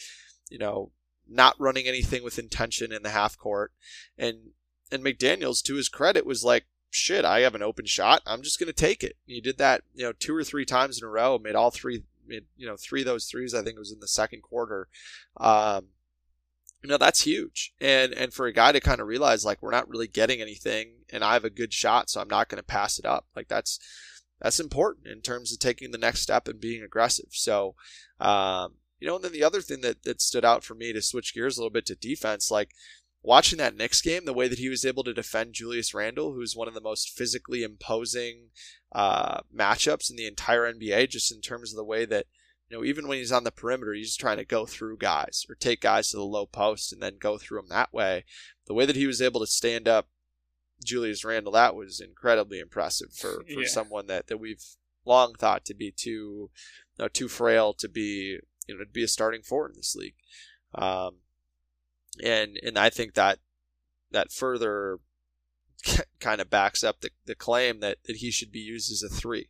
you know, not running anything with intention in the half court. And and McDaniels to his credit was like, shit, I have an open shot. I'm just going to take it. He did that, you know, two or three times in a row, made all three made you know three of those threes. I think it was in the second quarter. Um, you know that's huge, and and for a guy to kind of realize like we're not really getting anything, and I have a good shot, so I'm not going to pass it up. Like that's that's important in terms of taking the next step and being aggressive. So, um, you know, and then the other thing that that stood out for me to switch gears a little bit to defense, like watching that Knicks game, the way that he was able to defend Julius Randle, who's one of the most physically imposing uh, matchups in the entire NBA, just in terms of the way that, you know, even when he's on the perimeter, he's trying to go through guys or take guys to the low post and then go through them that way. The way that he was able to stand up Julius Randle, that was incredibly impressive for, for yeah. someone that, that we've long thought to be too, you know, too frail to be you know to be a starting four in this league. Um, and and I think that that further kind of backs up the, the claim that, that he should be used as a three.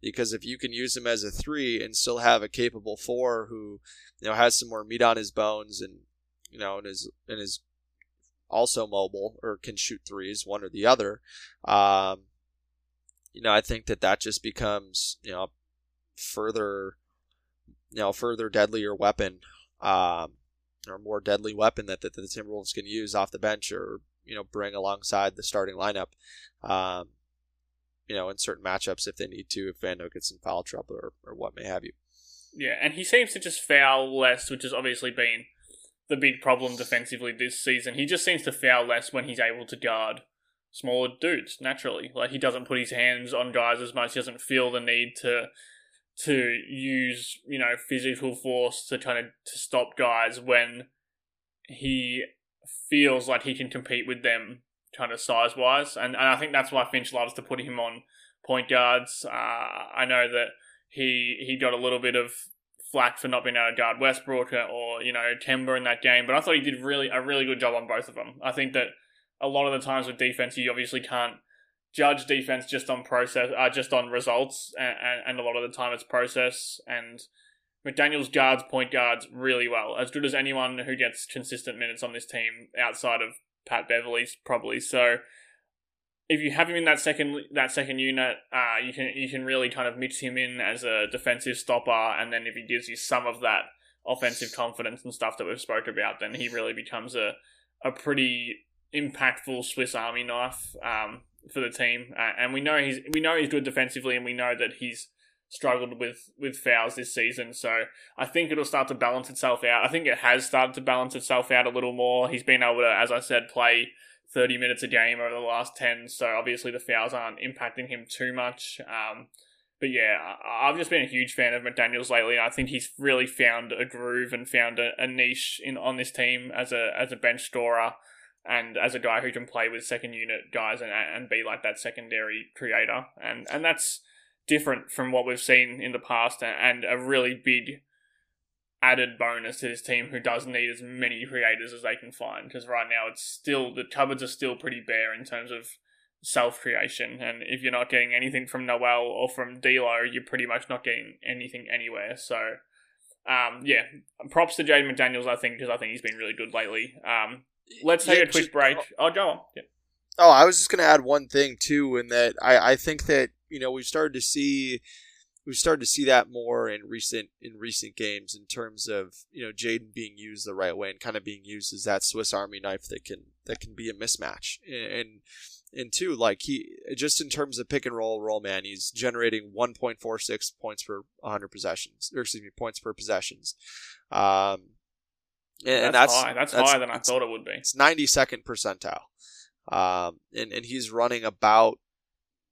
Because if you can use him as a three and still have a capable four who, you know, has some more meat on his bones and, you know, and is and is also mobile or can shoot threes, one or the other, um, you know, I think that that just becomes, you know, further, you know, further deadlier weapon, um, or more deadly weapon that, that the Timberwolves can use off the bench or you know bring alongside the starting lineup. Um, you know, in certain matchups if they need to, if Vando gets in foul trouble or, or what may have you. Yeah, and he seems to just foul less, which has obviously been the big problem defensively this season. He just seems to foul less when he's able to guard smaller dudes naturally. Like he doesn't put his hands on guys as much. He doesn't feel the need to to use you know physical force to kind of to stop guys when he feels like he can compete with them kind of size wise, and, and I think that's why Finch loves to put him on point guards. Uh, I know that he he got a little bit of flack for not being able to guard Westbrook or you know Kemba in that game, but I thought he did really a really good job on both of them. I think that a lot of the times with defense, you obviously can't judge defense just on process, uh, just on results, and, and, a lot of the time it's process and McDaniels guards point guards really well, as good as anyone who gets consistent minutes on this team outside of Pat Beverley's probably. So if you have him in that second that second unit, uh, you can you can really kind of mix him in as a defensive stopper, and then if he gives you some of that offensive confidence and stuff that we've spoke about, then he really becomes a a pretty impactful Swiss Army knife um, for the team. Uh, and we know he's we know he's good defensively, and we know that he's struggled with with fouls this season. So I think it'll start to balance itself out. I think it has started to balance itself out a little more. He's been able to, as I said, play 30 minutes a game over the last 10. So obviously the fouls aren't impacting him too much. Um, but yeah, I've just been a huge fan of McDaniel's lately. I think he's really found a groove and found a, a niche in on this team as a as a bench scorer and as a guy who can play with second unit guys and and be like that secondary creator. And and that's different from what we've seen in the past and a really big added bonus to this team who does need as many creators as they can find because right now it's still the cupboards are still pretty bare in terms of self creation and if you're not getting anything from Nowell or from D'Lo you're pretty much not getting anything anywhere. So um, yeah props to Jaden McDaniels I think because I think he's been really good lately. Um, let's take yeah, a quick break. I'll oh, go on. Yeah. Oh, I was just going to add one thing too, in that I, I think that you know we've started to see we've started to see that more in recent in recent games in terms of you know Jaden being used the right way and kind of being used as that Swiss Army knife that can that can be a mismatch. And and two like he just in terms of pick and roll roll man he's generating 1.46 points per 100 possessions or excuse me points per possessions. Um and that's, that's high. That's, that's higher than I thought it would be. It's 92nd percentile. Um, and, and he's running about,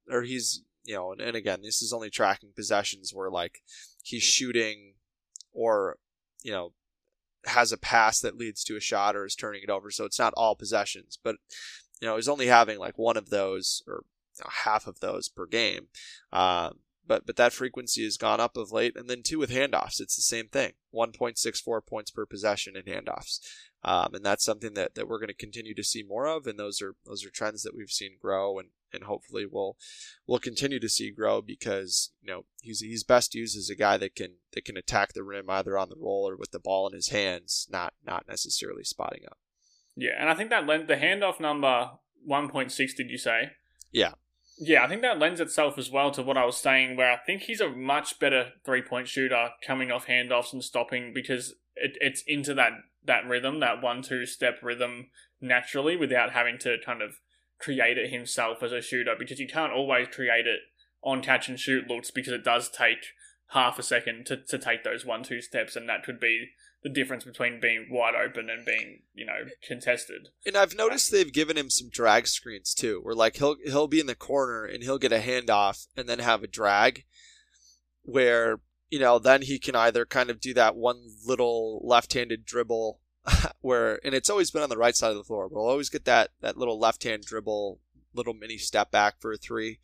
or he's, you know, and, and again, this is only tracking possessions where like he's shooting or, you know, has a pass that leads to a shot or is turning it over. So it's not all possessions, but, you know, he's only having like one of those or you know, half of those per game. Um, but but that frequency has gone up of late. And then two with handoffs, it's the same thing: 1.64 points per possession in handoffs. Um, and that's something that, that we're going to continue to see more of, and those are those are trends that we've seen grow, and, and hopefully we'll we'll continue to see grow because you know he's he's best used as a guy that can that can attack the rim either on the roll or with the ball in his hands, not not necessarily spotting up. Yeah, and I think that the handoff number one point six. Did you say? Yeah. Yeah, I think that lends itself as well to what I was saying, where I think he's a much better three point shooter coming off handoffs and stopping because it, it's into that that rhythm, that one two step rhythm naturally without having to kind of create it himself as a shooter because you can't always create it on catch and shoot looks because it does take half a second to, to take those one two steps and that could be the difference between being wide open and being you know contested and i've noticed they've given him some drag screens too where like he'll he'll be in the corner and he'll get a handoff and then have a drag where you know, then he can either kind of do that one little left-handed dribble where, and it's always been on the right side of the floor. But we'll always get that that little left-hand dribble, little mini step back for a three.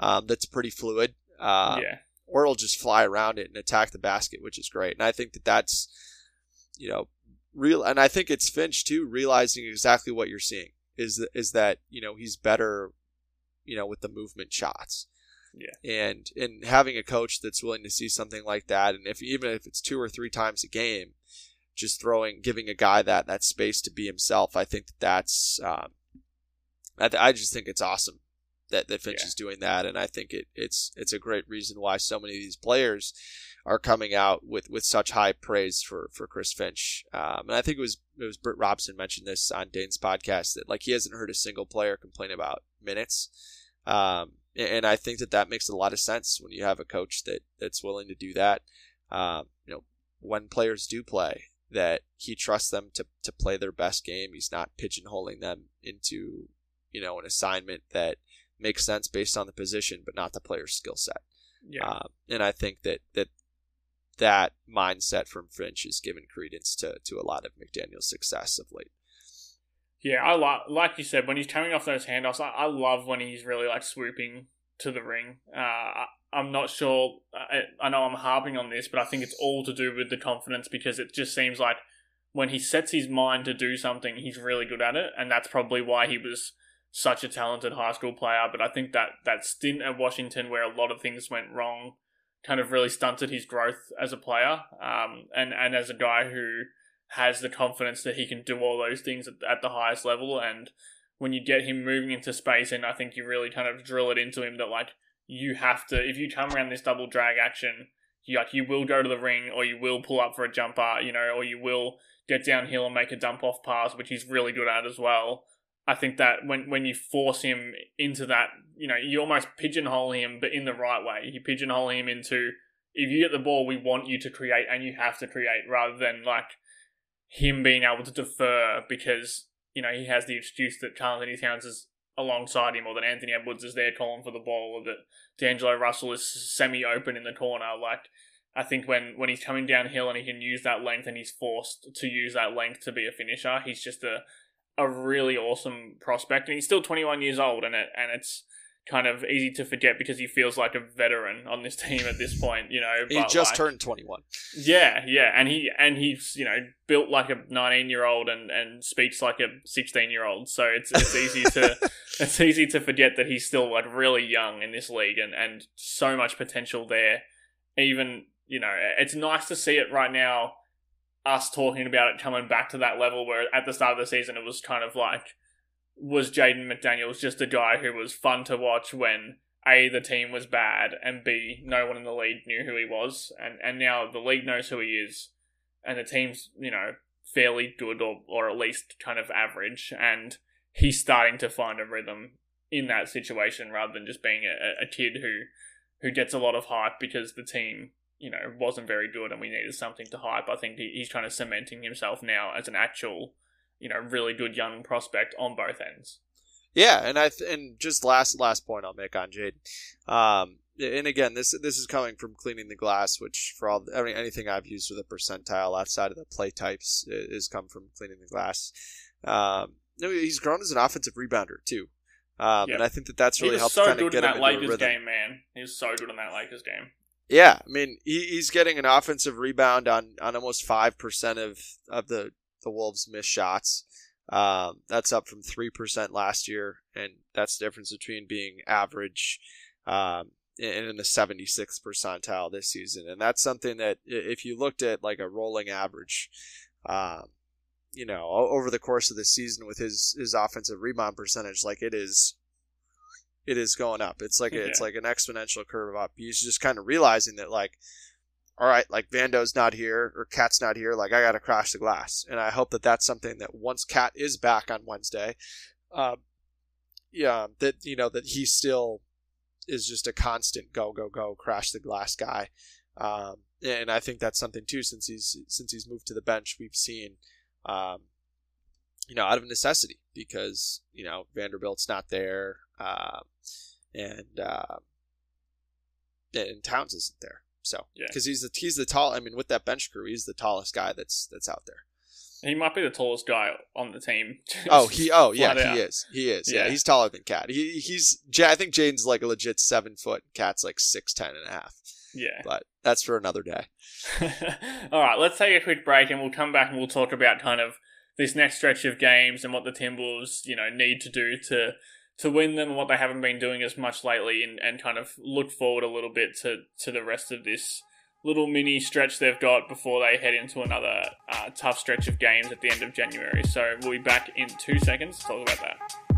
Um, that's pretty fluid. Uh, yeah. or he'll just fly around it and attack the basket, which is great. And I think that that's, you know, real. And I think it's Finch too, realizing exactly what you're seeing is is that you know he's better, you know, with the movement shots. Yeah. And and having a coach that's willing to see something like that, and if even if it's two or three times a game, just throwing, giving a guy that that space to be himself, I think that that's. Um, I, I just think it's awesome that, that Finch yeah. is doing that, and I think it, it's it's a great reason why so many of these players are coming out with, with such high praise for, for Chris Finch. Um, and I think it was it was Britt Robson mentioned this on Dane's podcast that like he hasn't heard a single player complain about minutes. Um, and I think that that makes a lot of sense when you have a coach that that's willing to do that. Um, you know, when players do play, that he trusts them to, to play their best game. He's not pigeonholing them into, you know, an assignment that makes sense based on the position, but not the player's skill set. Yeah. Um, and I think that, that that mindset from Finch has given credence to, to a lot of McDaniel's success of late. Yeah, I like like you said when he's coming off those handoffs. I, I love when he's really like swooping to the ring. Uh, I, I'm not sure. I, I know I'm harping on this, but I think it's all to do with the confidence because it just seems like when he sets his mind to do something, he's really good at it, and that's probably why he was such a talented high school player. But I think that that stint at Washington, where a lot of things went wrong, kind of really stunted his growth as a player, um, and and as a guy who has the confidence that he can do all those things at, at the highest level. And when you get him moving into space, and I think you really kind of drill it into him that like you have to if you come around this double drag action, you like you will go to the ring or you will pull up for a jumper, you know, or you will get downhill and make a dump off pass, which he's really good at as well. I think that when when you force him into that, you know, you almost pigeonhole him, but in the right way. You pigeonhole him into if you get the ball, we want you to create, and you have to create, rather than like him being able to defer because you know he has the excuse that Karl-Anthony Towns is alongside him, or that Anthony Edwards is there calling for the ball, or that D'Angelo Russell is semi open in the corner. Like I think when when he's coming downhill and he can use that length, and he's forced to use that length to be a finisher, he's just a a really awesome prospect, and he's still 21 years old, and it and it's kind of easy to forget because he feels like a veteran on this team at this point. You know, he just like, turned 21. Yeah, yeah, and he and he's you know built like a 19 year old and and speaks like a 16 year old. So it's it's easy to it's easy to forget that he's still like really young in this league and and so much potential there. Even you know, it's nice to see it right now us talking about it coming back to that level where at the start of the season it was kind of like was Jaden McDaniels just a guy who was fun to watch when A the team was bad and B no one in the league knew who he was and and now the league knows who he is and the team's you know fairly good or or at least kind of average and he's starting to find a rhythm in that situation rather than just being a, a kid who who gets a lot of hype because the team you know, wasn't very good and we needed something to hype. I think he's kind of cementing himself now as an actual, you know, really good young prospect on both ends. Yeah, and I th- and just last last point I'll make on Jade, um, and again this this is coming from cleaning the glass, which for all I mean, anything I've used with a percentile outside of the play types is come from cleaning the glass. Um, no, he's grown as an offensive rebounder too, um, yep. and I think that that's really helped so kind of get him in that Lakers game, man. He was so good in that Lakers game. Yeah, I mean he, he's getting an offensive rebound on, on almost five percent of of the the Wolves' missed shots. Um, that's up from three percent last year, and that's the difference between being average um, and in the 76th percentile this season. And that's something that if you looked at like a rolling average, um, you know, over the course of the season with his his offensive rebound percentage, like it is it is going up. It's like a, yeah. it's like an exponential curve up. He's just kind of realizing that like, all right, like Vando's not here or KAT's not here. Like I got to crash the glass, and I hope that that's something that once KAT is back on Wednesday, uh, yeah, that you know that he still is just a constant go go go crash the glass guy. Um, and I think that's something too since he's since he's moved to the bench. We've seen, um, you know, out of necessity because you know Vanderbilt's not there. Um, and uh, and Towns isn't there. So because yeah. he's the he's the tall. I mean, with that bench crew, he's the tallest guy that's that's out there. He might be the tallest guy on the team. oh, he oh yeah, out. he is. He is. Yeah. yeah. he's taller than KAT. He he's I think Jaden's like a legit seven foot. KAT's like six ten and a half. Yeah. But that's for another day. All right, let's take a quick break and we'll come back and we'll talk about kind of this next stretch of games and what the Timberwolves, you know, need to do to to win them and what they haven't been doing as much lately and, and kind of look forward a little bit to, to the rest of this little mini stretch they've got before they head into another uh, tough stretch of games at the end of January. So we'll be back in two seconds to talk about that.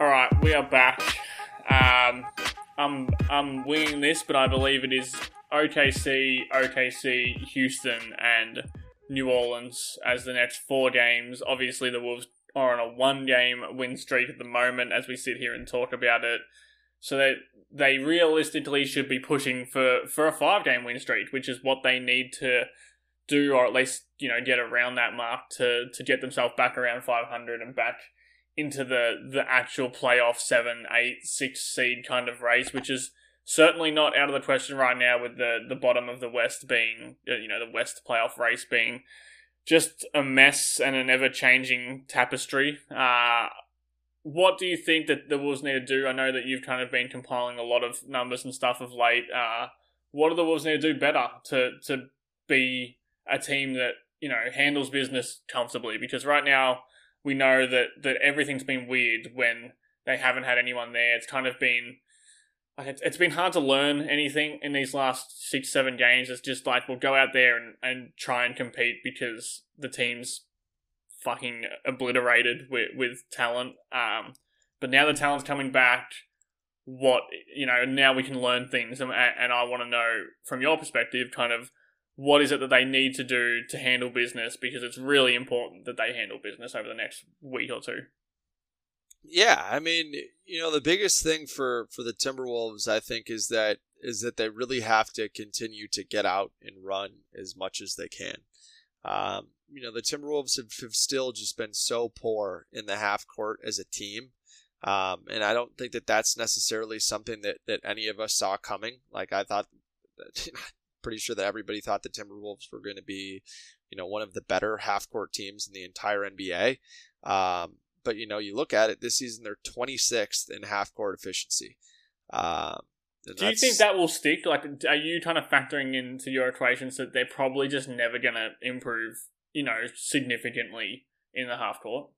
All right, we are back. Um, I'm I'm winging this, but I believe it is OKC, OKC, Houston, and New Orleans as the next four games. Obviously, the Wolves are on a one-game win streak at the moment as we sit here and talk about it. So they they realistically should be pushing for for a five-game win streak, which is what they need to do, or at least you know get around that mark to to get themselves back around 500 and back into the the actual playoff seven, eight, six seed kind of race, which is certainly not out of the question right now. With the the bottom of the West being, uh, you know, the West playoff race being just a mess and an ever changing tapestry. Uh, what do you think that the Wolves need to do? I know that you've kind of been compiling a lot of numbers and stuff of late. Uh, what do the Wolves need to do better to to be a team that you know handles business comfortably? Because right now we know that that everything's been weird when they haven't had anyone there. It's kind of been like it's, it's been hard to learn anything in these last six seven games. It's just like we'll go out there and, and try and compete because the team's fucking obliterated with with talent. Um, but now the talent's coming back. What you know now we can learn things, and, and I want to know from your perspective, kind of what is it that they need to do to handle business because it's really important that they handle business over the next week or two. Yeah, I mean, you know, the biggest thing for for the Timberwolves, I think, is that is that they really have to continue to get out and run as much as they can. Um, you know, the Timberwolves have, have still just been so poor in the half court as a team. Um, and I don't think that that's necessarily something that, that any of us saw coming. Like I thought, pretty sure that everybody thought the Timberwolves were going to be, you know, one of the better half court teams in the entire NBA. Um, but you know, you look at it this season, they're 26th in half court efficiency. Um, Do you think that will stick? Like, are you kind of factoring into your equations that they're probably just never going to improve, you know, significantly in the half court?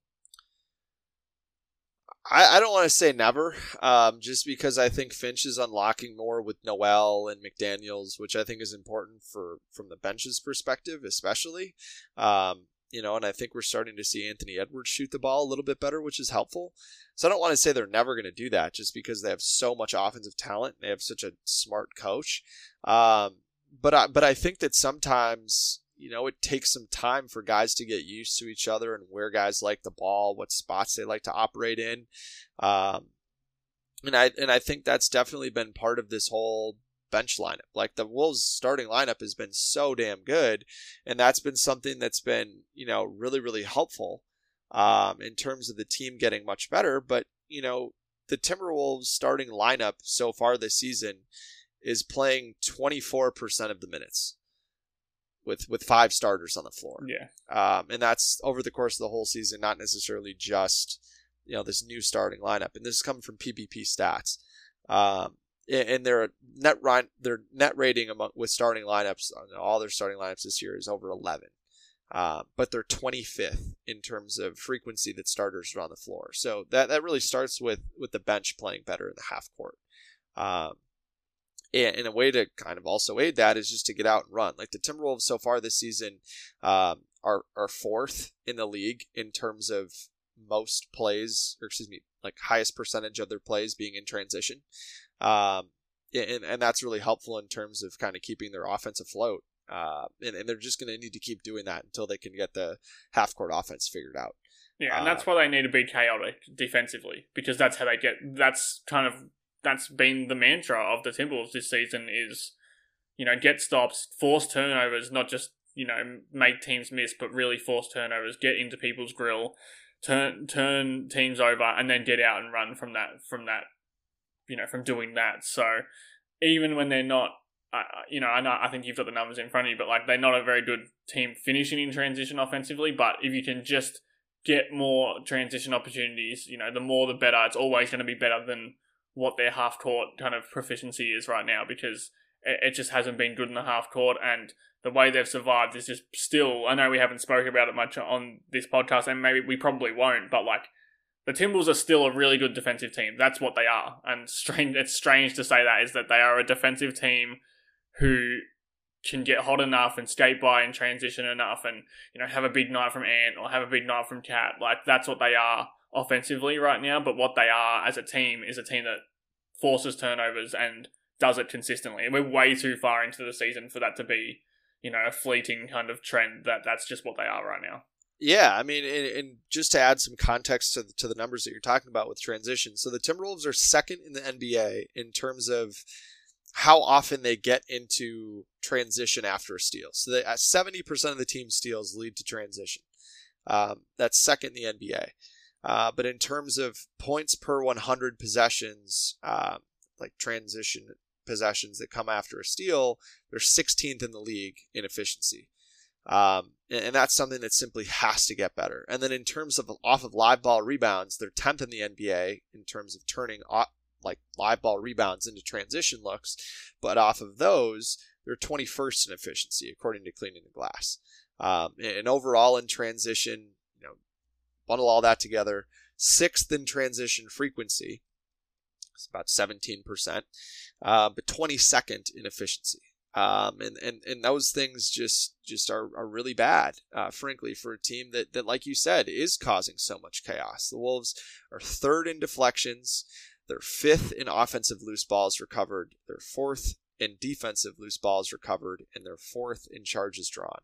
I, I don't want to say never, um, just because I think Finch is unlocking more with Nowell and McDaniels, which I think is important for from the bench's perspective, especially. Um, you know, and I think we're starting to see Anthony Edwards shoot the ball a little bit better, which is helpful. So I don't want to say they're never going to do that, just because they have so much offensive talent. And they have such a smart coach. Um, but I, but I think that sometimes you know, it takes some time for guys to get used to each other and where guys like the ball, what spots they like to operate in. Um, and I and I think that's definitely been part of this whole bench lineup. Like the Wolves starting lineup has been so damn good, and that's been something that's been you know really really helpful um, in terms of the team getting much better. But you know the Timberwolves starting lineup so far this season is playing 24% of the minutes with with five starters on the floor. Yeah, um, and that's over the course of the whole season, not necessarily just you know this new starting lineup. And this is coming from PBP stats. Um, and their net their net rating among with starting lineups, on all their starting lineups this year is over 11. Uh, but they're 25th in terms of frequency that starters are on the floor. So that, that really starts with with the bench playing better in the half court. Um, and, a way to kind of also aid that is just to get out and run. Like the Timberwolves so far this season um, are are fourth in the league in terms of most plays, or excuse me, like highest percentage of their plays being in transition. Um, and, and that's really helpful in terms of kind of keeping their offense afloat. Uh, and, and they're just going to need to keep doing that until they can get the half court offense figured out. Yeah, and that's uh, why they need to be chaotic defensively because that's how they get. That's kind of that's been the mantra of the Timberwolves this season is, you know, get stops, force turnovers, not just you know make teams miss, but really force turnovers, get into people's grill, turn turn teams over, and then get out and run from that from that, you know, from doing that. So even when they're not uh, you know, I know I think you've got the numbers in front of you, but like they're not a very good team finishing in transition offensively. But if you can just get more transition opportunities, you know, the more the better. It's always going to be better than what their half court kind of proficiency is right now because it, just hasn't been good in the half court and the way they've survived is just still. I know we haven't spoken about it much on this podcast, and maybe we probably won't, but like the Timberwolves are still a really good defensive team. That's what they are, and strange. It's strange to say that is that they are a defensive team who can get hot enough and skate by and transition enough and you know have a big night from Ant or have a big night from KAT. Like that's what they are offensively right now. But what they are as a team is a team that forces turnovers and does it consistently. And we're way too far into the season for that to be you know a fleeting kind of trend. That that's just what they are right now. Yeah, I mean, and, and, just to add some context to the, to the numbers that you're talking about with transition, so the Timberwolves are second in the NBA in terms of how often they get into transition after a steal. So they, 70% uh, of the team steals lead to transition. Um, that's second in the NBA. Uh, but in terms of points per 100 possessions, uh, like transition possessions that come after a steal, they're 16th in the league in efficiency. Um, and, and, that's something that simply has to get better. And then in terms of off of live ball rebounds, they're 10th in the NBA in terms of turning like live ball rebounds into transition looks, but off of those, they're 21st in efficiency according to Cleaning the Glass. Um, and overall in transition, you know, bundle all that together, sixth in transition frequency, it's about 17%, uh, but 22nd in efficiency. Um, and, and, and those things just, just are, are really bad, uh, frankly, for a team that, that, like you said, is causing so much chaos. The Wolves are third in deflections. They're fifth in offensive loose balls recovered. They're fourth in defensive loose balls recovered, and they're fourth in charges drawn.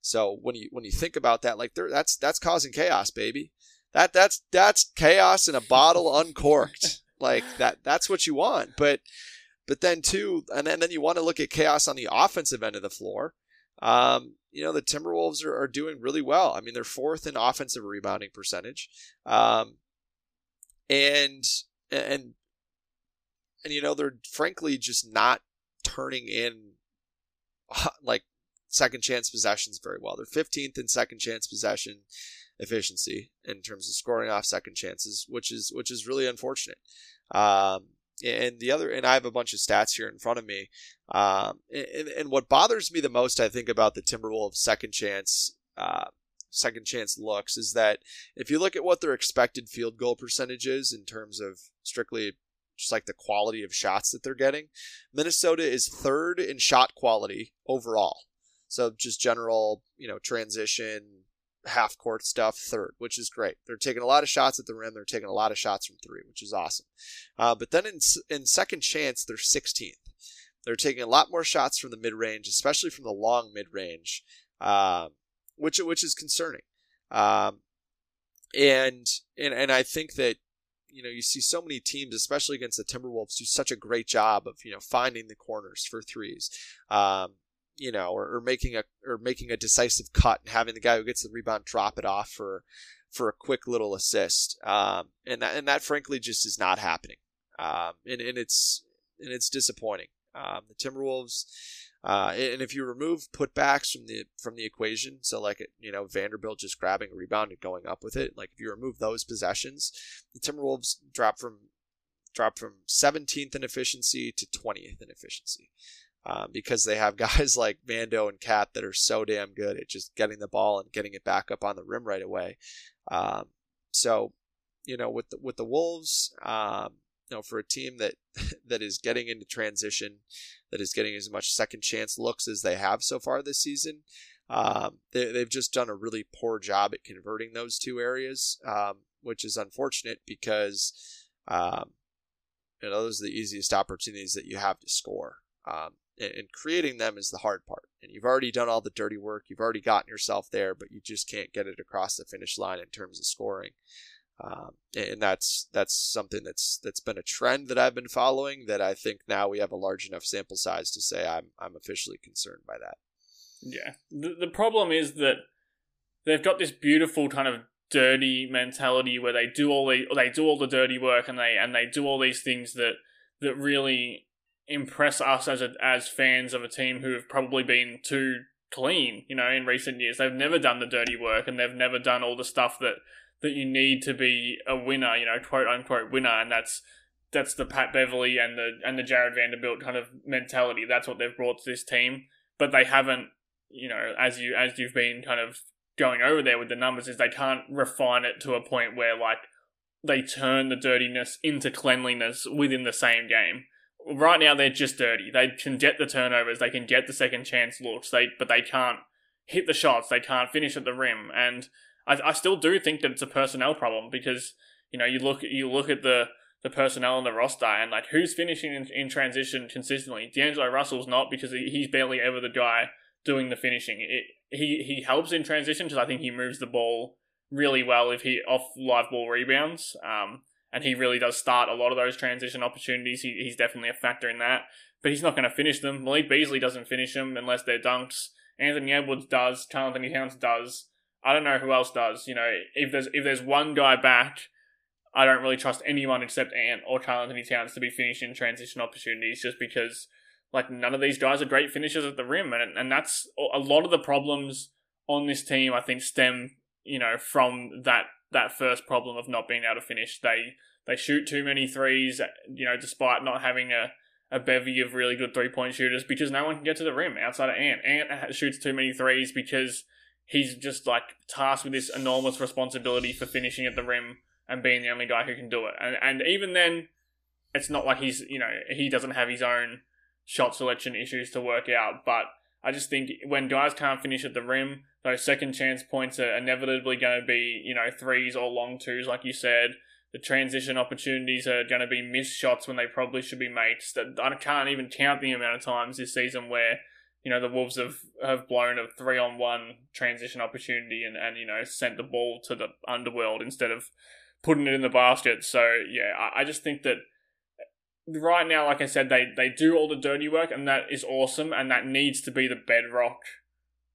So when you when you think about that, like that's that's causing chaos, baby. That that's that's chaos in a bottle uncorked. Like that that's what you want. But but then too, and then, and then you want to look at chaos on the offensive end of the floor. Um, you know the Timberwolves are, are doing really well. I mean, they're fourth in offensive rebounding percentage, um, and and and you know they're frankly just not turning in like second chance possessions very well. They're 15th in second chance possession efficiency in terms of scoring off second chances, which is which is really unfortunate. Um, and the other, and I have a bunch of stats here in front of me. Um, and, and what bothers me the most, I think, about the Timberwolves' second chance uh, second chance looks is that if you look at what their expected field goal percentage is in terms of strictly just like the quality of shots that they're getting, Minnesota is third in shot quality overall. So just general, you know, transition, half court stuff, third, which is great. They're taking a lot of shots at the rim. They're taking a lot of shots from three, which is awesome. Uh, but then in, in second chance, they're 16th. They're taking a lot more shots from the mid range, especially from the long mid range. Um, which which is concerning. Um, and and and I think that you know you see so many teams, especially against the Timberwolves, do such a great job of you know finding the corners for threes. Um, you know, or, or making a or making a decisive cut and having the guy who gets the rebound drop it off for for a quick little assist. Um, and that and that frankly just is not happening. Um, and, and it's and it's disappointing. Um, the Timberwolves, uh, and if you remove putbacks from the from the equation, so like you know Vanderbilt just grabbing a rebound and going up with it, like if you remove those possessions, the Timberwolves drop from drop from 17th in efficiency to 20th in efficiency. Uh, because they have guys like Vando and KAT that are so damn good at just getting the ball and getting it back up on the rim right away. Um, so, you know, with the, with the Wolves, um, you know, for a team that that is getting into transition, that is getting as much second chance looks as they have so far this season, um, they, have just done a really poor job at converting those two areas, um, which is unfortunate because um, you know those are the easiest opportunities that you have to score. Um, and, and, creating them is the hard part, and You've already done all the dirty work. You've already gotten yourself there, but you just can't get it across the finish line in terms of scoring. Um, and that's that's something that's that's been a trend that I've been following. That I think now we have a large enough sample size to say I'm I'm officially concerned by that. Yeah, the the problem is that they've got this beautiful kind of dirty mentality where they do all the they do all the dirty work and they and they do all these things that that really impress us as a, as fans of a team who have probably been too clean, you know, in recent years. They've never done the dirty work and they've never done all the stuff that that you need to be a winner, you know, quote unquote winner, and that's that's the Pat Beverley and the and the Jarred Vanderbilt kind of mentality. That's what they've brought to this team, but they haven't, you know, as you as you've been kind of going over there with the numbers, is they can't refine it to a point where like they turn the dirtiness into cleanliness within the same game. Right now, they're just dirty. They can get the turnovers, they can get the second chance looks, they but they can't hit the shots. They can't finish at the rim, and I, I still do think that it's a personnel problem because you know you look you look at the the personnel on the roster and like who's finishing in, in transition consistently. D'Angelo Russell's not because he, he's barely ever the guy doing the finishing. It, he he helps in transition because I think he moves the ball really well if he off live ball rebounds. Um, and he really does start a lot of those transition opportunities. He, he's definitely a factor in that, but he's not going to finish them. Malik Beasley doesn't finish them unless they're dunks. Anthony Edwards does. Karl-Anthony Towns does. I don't know who else does. You know, if there's if there's one guy back, I don't really trust anyone except Ant or Karl-Anthony Towns to be finishing transition opportunities, just because like none of these guys are great finishers at the rim, and and that's a lot of the problems on this team. I think stem you know from that that first problem of not being able to finish. They they shoot too many threes, you know, despite not having a a bevy of really good three point shooters because no one can get to the rim outside of Ant. Ant shoots too many threes because he's just like tasked with this enormous responsibility for finishing at the rim and being the only guy who can do it. And and even then, it's not like he's you know he doesn't have his own shot selection issues to work out. But I just think when guys can't finish at the rim, those second chance points are inevitably going to be you know threes or long twos, like you said. The transition opportunities are going to be missed shots when they probably should be made. I can't even count the amount of times this season where you know the Wolves have have blown a three on one transition opportunity and and you know sent the ball to the underworld instead of putting it in the basket. So yeah, I, I just think that right now, like I said, they they do all the dirty work and that is awesome and that needs to be the bedrock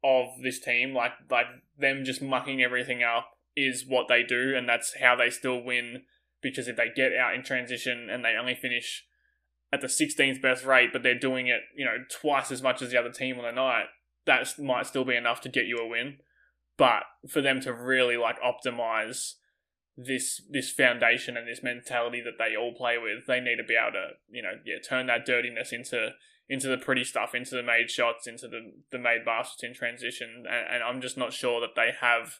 of this team. Like like them just mucking everything up is what they do and that's how they still win because if they get out in transition and they only finish at the 16th best rate, but they're doing it, you know, twice as much as the other team on the night, that might still be enough to get you a win. But for them to really like optimize this this foundation and this mentality that they all play with, they need to be able to, you know, yeah, turn that dirtiness into into the pretty stuff, into the made shots, into the the made baskets in transition. And, and I'm just not sure that they have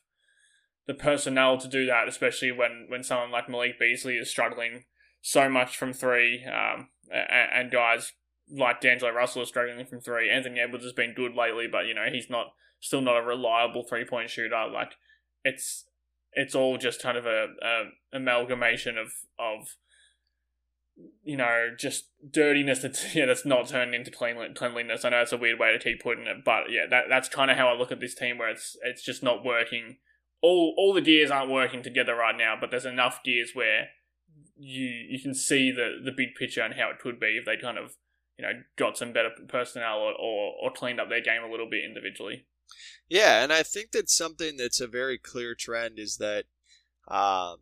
the personnel to do that, especially when when someone like Malik Beasley is struggling so much from three. Um, and, guys like D'Angelo Russell are struggling from three. Anthony Edwards has been good lately, but you know he's not still not a reliable three point shooter. Like it's it's all just kind of a, a amalgamation of of you know just dirtiness that's yeah that's not turned into clean, cleanliness. I know it's a weird way to keep putting it, but yeah, that that's kind of how I look at this team where it's it's just not working. All all the gears aren't working together right now, but there's enough gears where you you can see the the big picture and how it could be if they kind of you know got some better personnel or, or, or cleaned up their game a little bit individually. Yeah, and I think that something that's a very clear trend is that, um,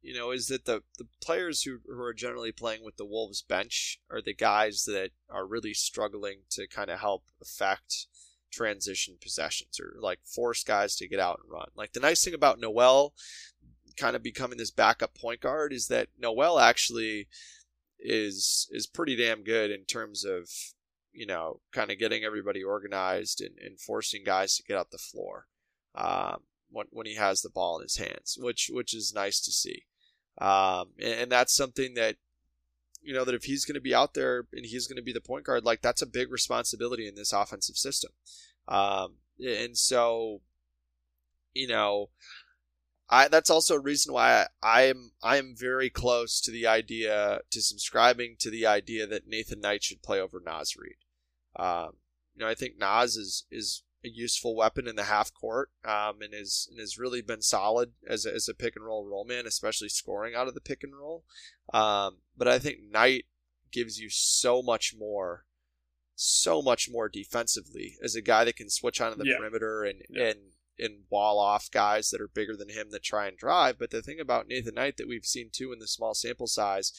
you know, is that the the players who who are generally playing with the Wolves bench are the guys that are really struggling to kind of help affect transition possessions or like force guys to get out and run. Like the nice thing about Nowell kind of becoming this backup point guard is that Nowell actually is is pretty damn good in terms of you know kind of getting everybody organized and, and forcing guys to get out the floor um, when when he has the ball in his hands, which which is nice to see, um, and, and that's something that you know that if he's going to be out there and he's going to be the point guard, like that's a big responsibility in this offensive system, um, and so you know I that's also a reason why I, am I am very close to the idea to subscribing to the idea that Nathan Knight should play over Naz Reid. Um, you know, I think Naz is is a useful weapon in the half court, um, and is and has really been solid as a, as a pick and roll roll man, especially scoring out of the pick and roll. Um, but I think Knight gives you so much more, so much more defensively as a guy that can switch onto the Yeah. perimeter and Yeah. and and wall off guys that are bigger than him that try and drive. But the thing about Nathan Knight that we've seen too in the small sample size,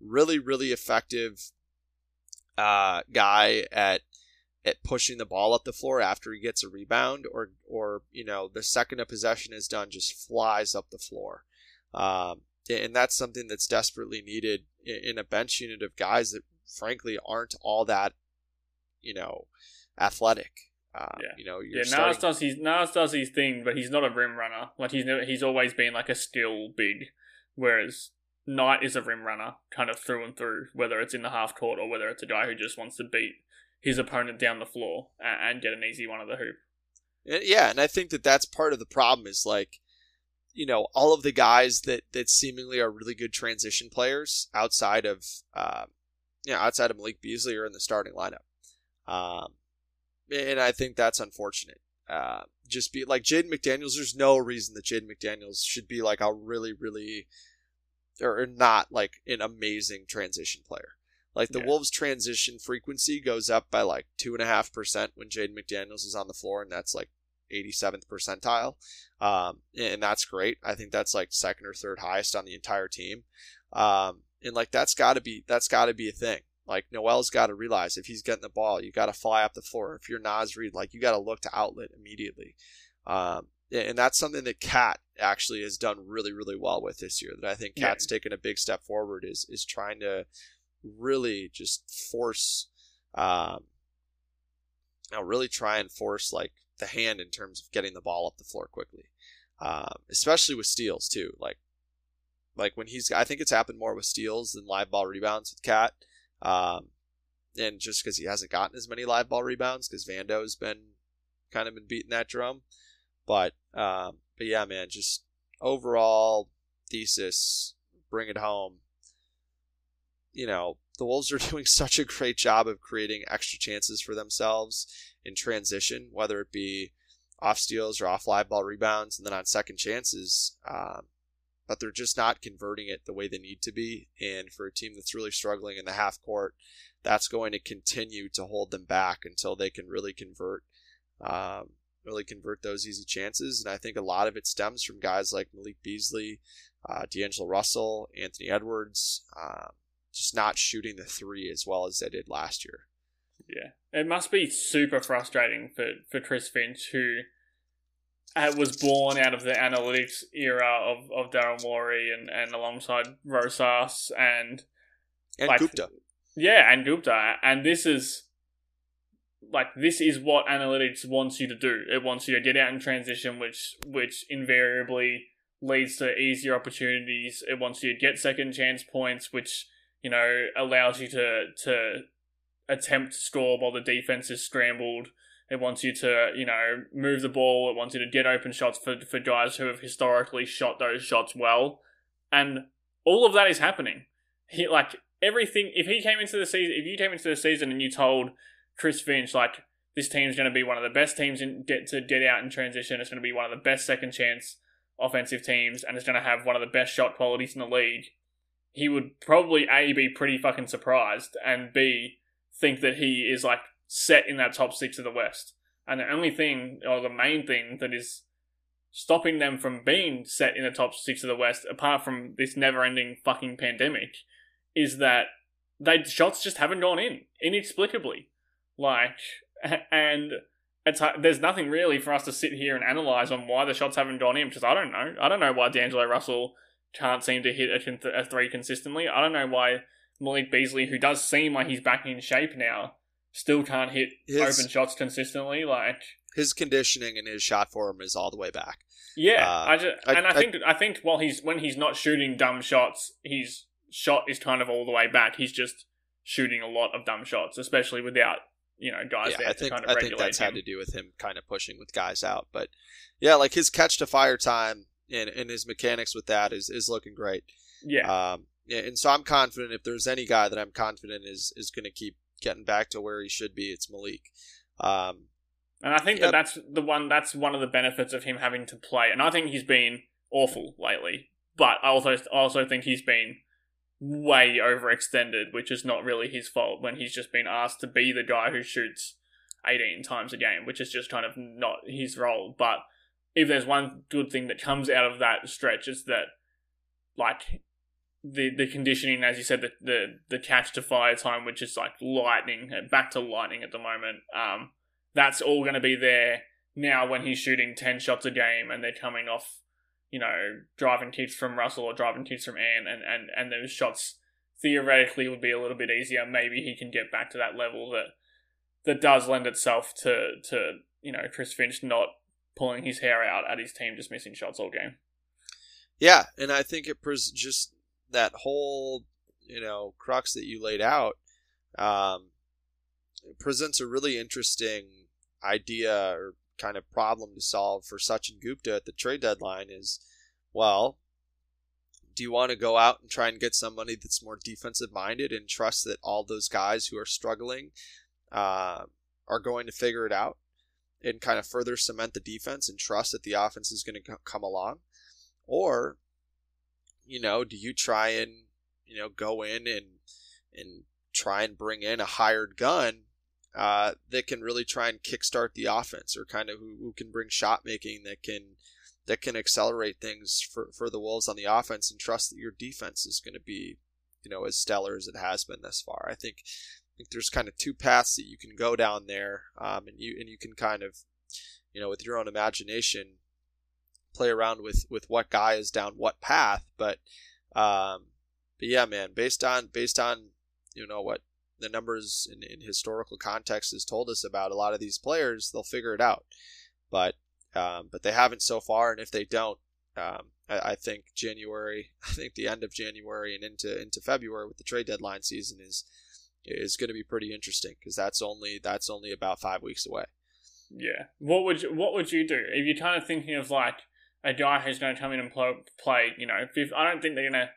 really really effective uh, guy at at pushing the ball up the floor after he gets a rebound or or you know the second a possession is done just flies up the floor um, and that's something that's desperately needed in, in a bench unit of guys that frankly aren't all that you know athletic um, Yeah. you know Yeah, Naz starting, does his Naz does his thing, but he's not a rim runner. Like he's never, he's always been like a still big, whereas Knight is a rim runner, kind of through and through. Whether it's in the half court or whether it's a guy who just wants to beat his opponent down the floor and, and get an easy one of the hoop. Yeah, and I think that that's part of the problem is like, you know, all of the guys that that seemingly are really good transition players outside of, uh, you know, outside of Malik Beasley are in the starting lineup, um, and I think that's unfortunate. Uh, just be like Jaden McDaniels. There's no reason that Jaden McDaniels should be like a really, really, or not like an amazing transition player. Like the Yeah. Wolves' transition frequency goes up by like two and a half percent when Jaden McDaniels is on the floor, and that's like 87th percentile, um, and that's great. I think that's like second or third highest on the entire team, um, and like that's got to be that's got to be a thing. Like Nowell's got to realize if he's getting the ball, you got to fly up the floor. If you're Naz Reid, like you got to look to outlet immediately, um, and that's something that KAT actually has done really really well with this year. That I think Yeah. KAT's taken a big step forward is is trying to really just force um you know, really try and force like the hand in terms of getting the ball up the floor quickly um, especially with steals too like like when he's i think it's happened more with steals than live ball rebounds with KAT um, and just because he hasn't gotten as many live ball rebounds because vando's been kind of been beating that drum but um, but yeah man just overall thesis bring it home you know, the Wolves are doing such a great job of creating extra chances for themselves in transition, whether it be off steals or off live ball rebounds, and then on second chances. Um, but they're just not converting it the way they need to be. And for a team that's really struggling in the half court, that's going to continue to hold them back until they can really convert, um, really convert those easy chances. And I think a lot of it stems from guys like Malik Beasley, uh, D'Angelo Russell, Anthony Edwards. Um, just not shooting the three as well as they did last year. Yeah, it must be super frustrating for for Chris Finch, who was born out of the analytics era of of Daryl Morey and and alongside Rosas and And Like- Gupta. yeah, and Gupta, and this is like this is what analytics wants you to do. It wants you to get out in transition, which which invariably leads to easier opportunities. It wants you to get second chance points, which you know allows you to to attempt to score while the defense is scrambled. It wants you to you know move the ball. It wants you to get open shots for for guys who have historically shot those shots well, and all of that is happening. He like everything. If he came into the season, if you came into the season and you told Chris Finch like this team's going to be one of the best teams in get to get out in transition, it's going to be one of the best second chance offensive teams, and it's going to have one of the best shot qualities in the league. He would probably a be pretty fucking surprised, and b think that he is like set in that top six of the West. And the only thing, or the main thing, that is stopping them from being set in the top six of the West, apart from this never-ending fucking pandemic, is that they shots just haven't gone in inexplicably. Like, and it's there's nothing really for us to sit here and analyze on why the shots haven't gone in because I don't know. I don't know why D'Angelo Russell can't seem to hit a, a three consistently. I don't know why Malik Beasley, who does seem like he's back in shape now, still can't hit His- open shots consistently. Like, His conditioning and his shot form is all the way back. yeah, Uh, I just and I, I- think I think while he's when he's not shooting dumb shots, his shot is kind of all the way back. He's just shooting a lot of dumb shots, especially without you know guys yeah, there I to think kind of I regulate think that's him. had to do with him kind of pushing with guys out. But yeah, like his catch to fire time and, and his mechanics with that is, is looking great. yeah, Um, yeah, and so I'm confident if there's any guy that I'm confident is is going to keep getting back to where he should be, it's Malik. Um, and I think Yep. that that's the one. That's one of the benefits of him having to play. And I think he's been awful lately. But I also I also think he's been way overextended, which is not really his fault when he's just been asked to be the guy who shoots 18 times a game, which is just kind of not his role. But if there's one good thing that comes out of that stretch, is that like the the conditioning, as you said, the the, the catch to fire time, which is like lightning, back to lightning at the moment. Um, that's all going to be there now when he's shooting 10 shots a game and they're coming off, you know, driving kicks from Russell or driving kicks from Ann, and, and, and those shots theoretically would be a little bit easier. Maybe he can get back to that level that that does lend itself to, to you know, Chris Finch not pulling his hair out at his team just missing shots all game. Yeah, and I think it pres- just that whole you know crux that you laid out um, presents a really interesting idea or kind of problem to solve for Sachin Gupta at the trade deadline. Is well, do you want to go out and try and get somebody that's more defensive minded and trust that all those guys who are struggling uh, are going to figure it out and kind of further cement the defense and trust that the offense is going to come along? Or, you know, do you try and, you know, go in and, and try and bring in a hired gun uh, that can really try and kickstart the offense or kind of who, who can bring shot making that can that can accelerate things for, for the Wolves on the offense and trust that your defense is going to be, you know, as stellar as it has been thus far. I think I think there's kind of two paths that you can go down there, um, and you and you can kind of, you know, with your own imagination, play around with with what guy is down what path. But, um, but yeah, man, based on based on you know what the numbers in, in historical context has told us about a lot of these players, they'll figure it out. But um, but they haven't so far, and if they don't, um, I, I think January, I think the end of January and into into February with the trade deadline season is is going to be pretty interesting because that's only that's only about five weeks away. Yeah. What would you, what would you do if you're kind of thinking of like a guy who's going to come in and play, play you know, I don't think they're going to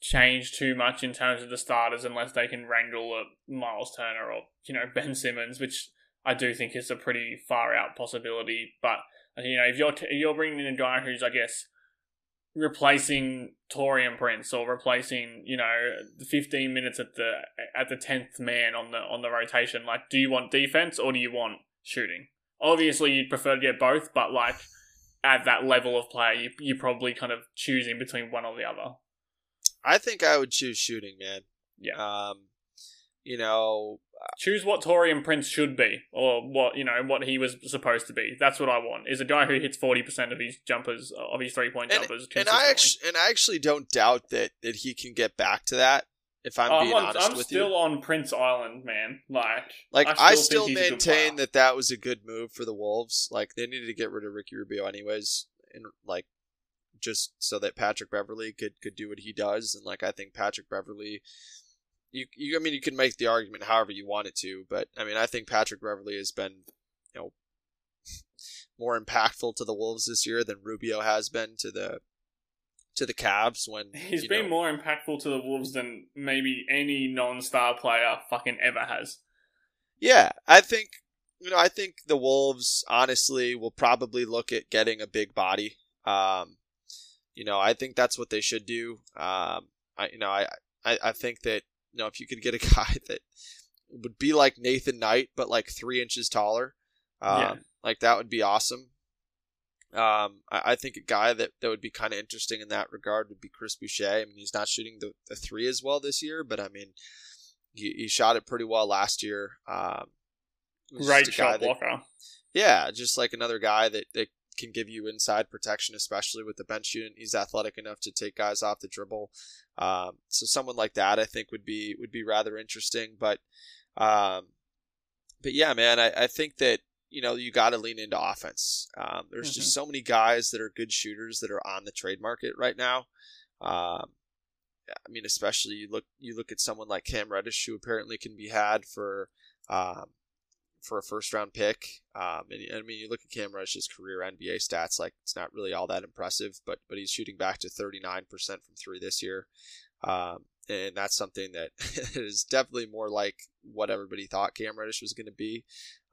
change too much in terms of the starters unless they can wrangle a Miles Turner or you know Ben Simmons, which I do think is a pretty far out possibility. But you know, if you're t- you're bringing in a guy who's I guess replacing Taurean Prince or replacing you know the 15 minutes at the at the 10th man on the on the rotation, like do you want defense or do you want shooting? Obviously, you'd prefer to get both, but like at that level of player, you you're probably kind of choosing between one or the other. I think I would choose shooting, man. Yeah. Um, you know, choose what Taurean Prince should be, or what you know what he was supposed to be. That's what I want. Is a guy who hits forty percent of his jumpers, of his three point jumpers. and I actually and I actually don't doubt that that he can get back to that. If I'm Oh, being on, honest I'm with still on Prince Island, man. Like, like I still, a good maintain that that was a good move for the Wolves. Like they needed to get rid of Ricky Rubio anyways, and like just so that Patrick Beverley could could do what he does. And like I think Patrick Beverley, you you I mean you can make the argument however you want it to, but I mean I think Patrick Beverley has been you know more impactful to the Wolves this year than Rubio has been to the to the Cavs when He's been know, more impactful to the Wolves than maybe any non-star player fucking ever has. Yeah, I think you know I think the Wolves honestly will probably look at getting a big body. Um, you know, I think that's what they should do. Um, I you know I, I I think that you know if you could get a guy that would be like Nathan Knight but like three inches taller, um, Yeah. like that would be awesome. Um, I, I think a guy that, that would be kind of interesting in that regard would be Chris Boucher. I mean, he's not shooting the, the three as well this year, but I mean, he, he shot it pretty well last year. Um, guy shot that- blocker. yeah, just like another guy that, that can give you inside protection, especially with the bench unit. He's athletic enough to take guys off the dribble. Um, so someone like that, I think, would be would be rather interesting. But, um, but yeah, man, I, I think that you know you got to lean into offense. Um, there's just so many guys that are good shooters that are on the trade market right now. Um, I mean, especially you look you look at someone like Cam Reddish, who apparently can be had for um, for a first round pick. Um, and I mean, you look at Cam Reddish's career NBA stats, like it's not really all that impressive, but but he's shooting back to 39% from three this year. Um, and that's something that is definitely more like what everybody thought Cam Reddish was going to be.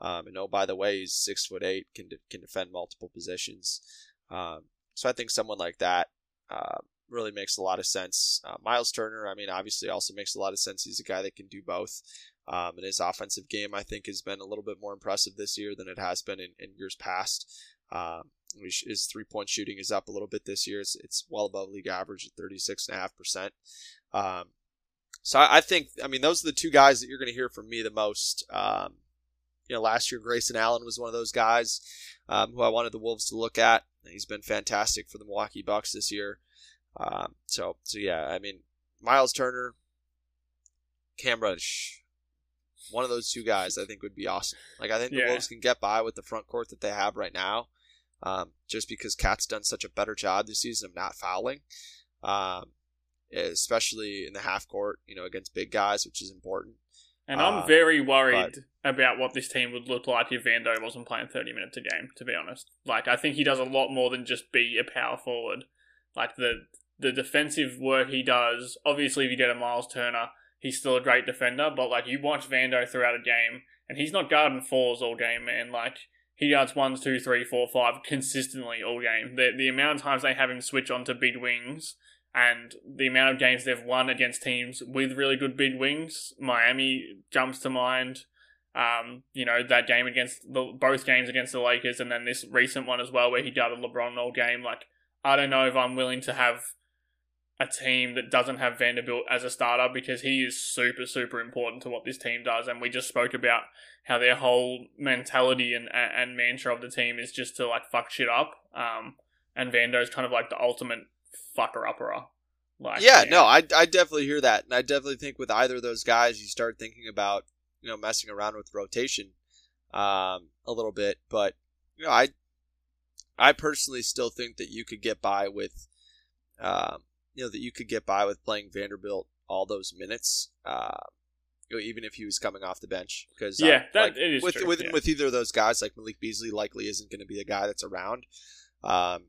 Um, and oh, by the way, he's six foot eight, can de- can defend multiple positions. Um, so I think someone like that uh, really makes a lot of sense. Uh, Miles Turner, I mean, obviously also makes a lot of sense. He's a guy that can do both. Um, and his offensive game, I think, has been a little bit more impressive this year than it has been in, in years past. Um, his three point shooting is up a little bit this year. It's, it's well above league average at 36.5%. Um, so I, I, think, I mean, those are the two guys that you're going to hear from me the most. Um, you know, last year Grayson Allen was one of those guys um, who I wanted the Wolves to look at. He's been fantastic for the Milwaukee Bucks this year. Um, so, so yeah, I mean, Miles Turner, Cam Reddish, one of those two guys I think would be awesome. Like I think the yeah. Wolves can get by with the front court that they have right now, um, just because KAT's done such a better job this season of not fouling, um, especially in the half court, you know, against big guys, which is important. And I'm uh, very worried but, about what this team would look like if Vando wasn't playing 30 minutes a game. To be honest, like I think he does a lot more than just be a power forward. Like the the defensive work he does. Obviously, if you get a Miles Turner, he's still a great defender. But like you watch Vando throughout a game, and he's not guarding fours all game, man. Like he guards ones, two, three, four, five consistently all game. The the amount of times they have him switch on to big wings, and the amount of games they've won against teams with really good big wings, Miami jumps to mind. Um, you know that game against the both games against the Lakers, and then this recent one as well, where he guarded LeBron all game. Like I don't know if I'm willing to have a team that doesn't have Vanderbilt as a starter because he is super, super important to what this team does. And we just spoke about how their whole mentality and, and mantra of the team is just to like fuck shit up. Um, and Vando's kind of like the ultimate fucker upper. Like, yeah, yeah, no, I, I definitely hear that. And I definitely think with either of those guys, you start thinking about, you know, messing around with rotation um, a little bit. But, you know, I, I personally still think that you could get by with, um, you know that you could get by with playing Vanderbilt all those minutes, uh, you know, even if he was coming off the bench. Because uh, yeah, that like, it is with true, with, yeah. with either of those guys, like Malik Beasley, likely isn't going to be a guy that's around. Um,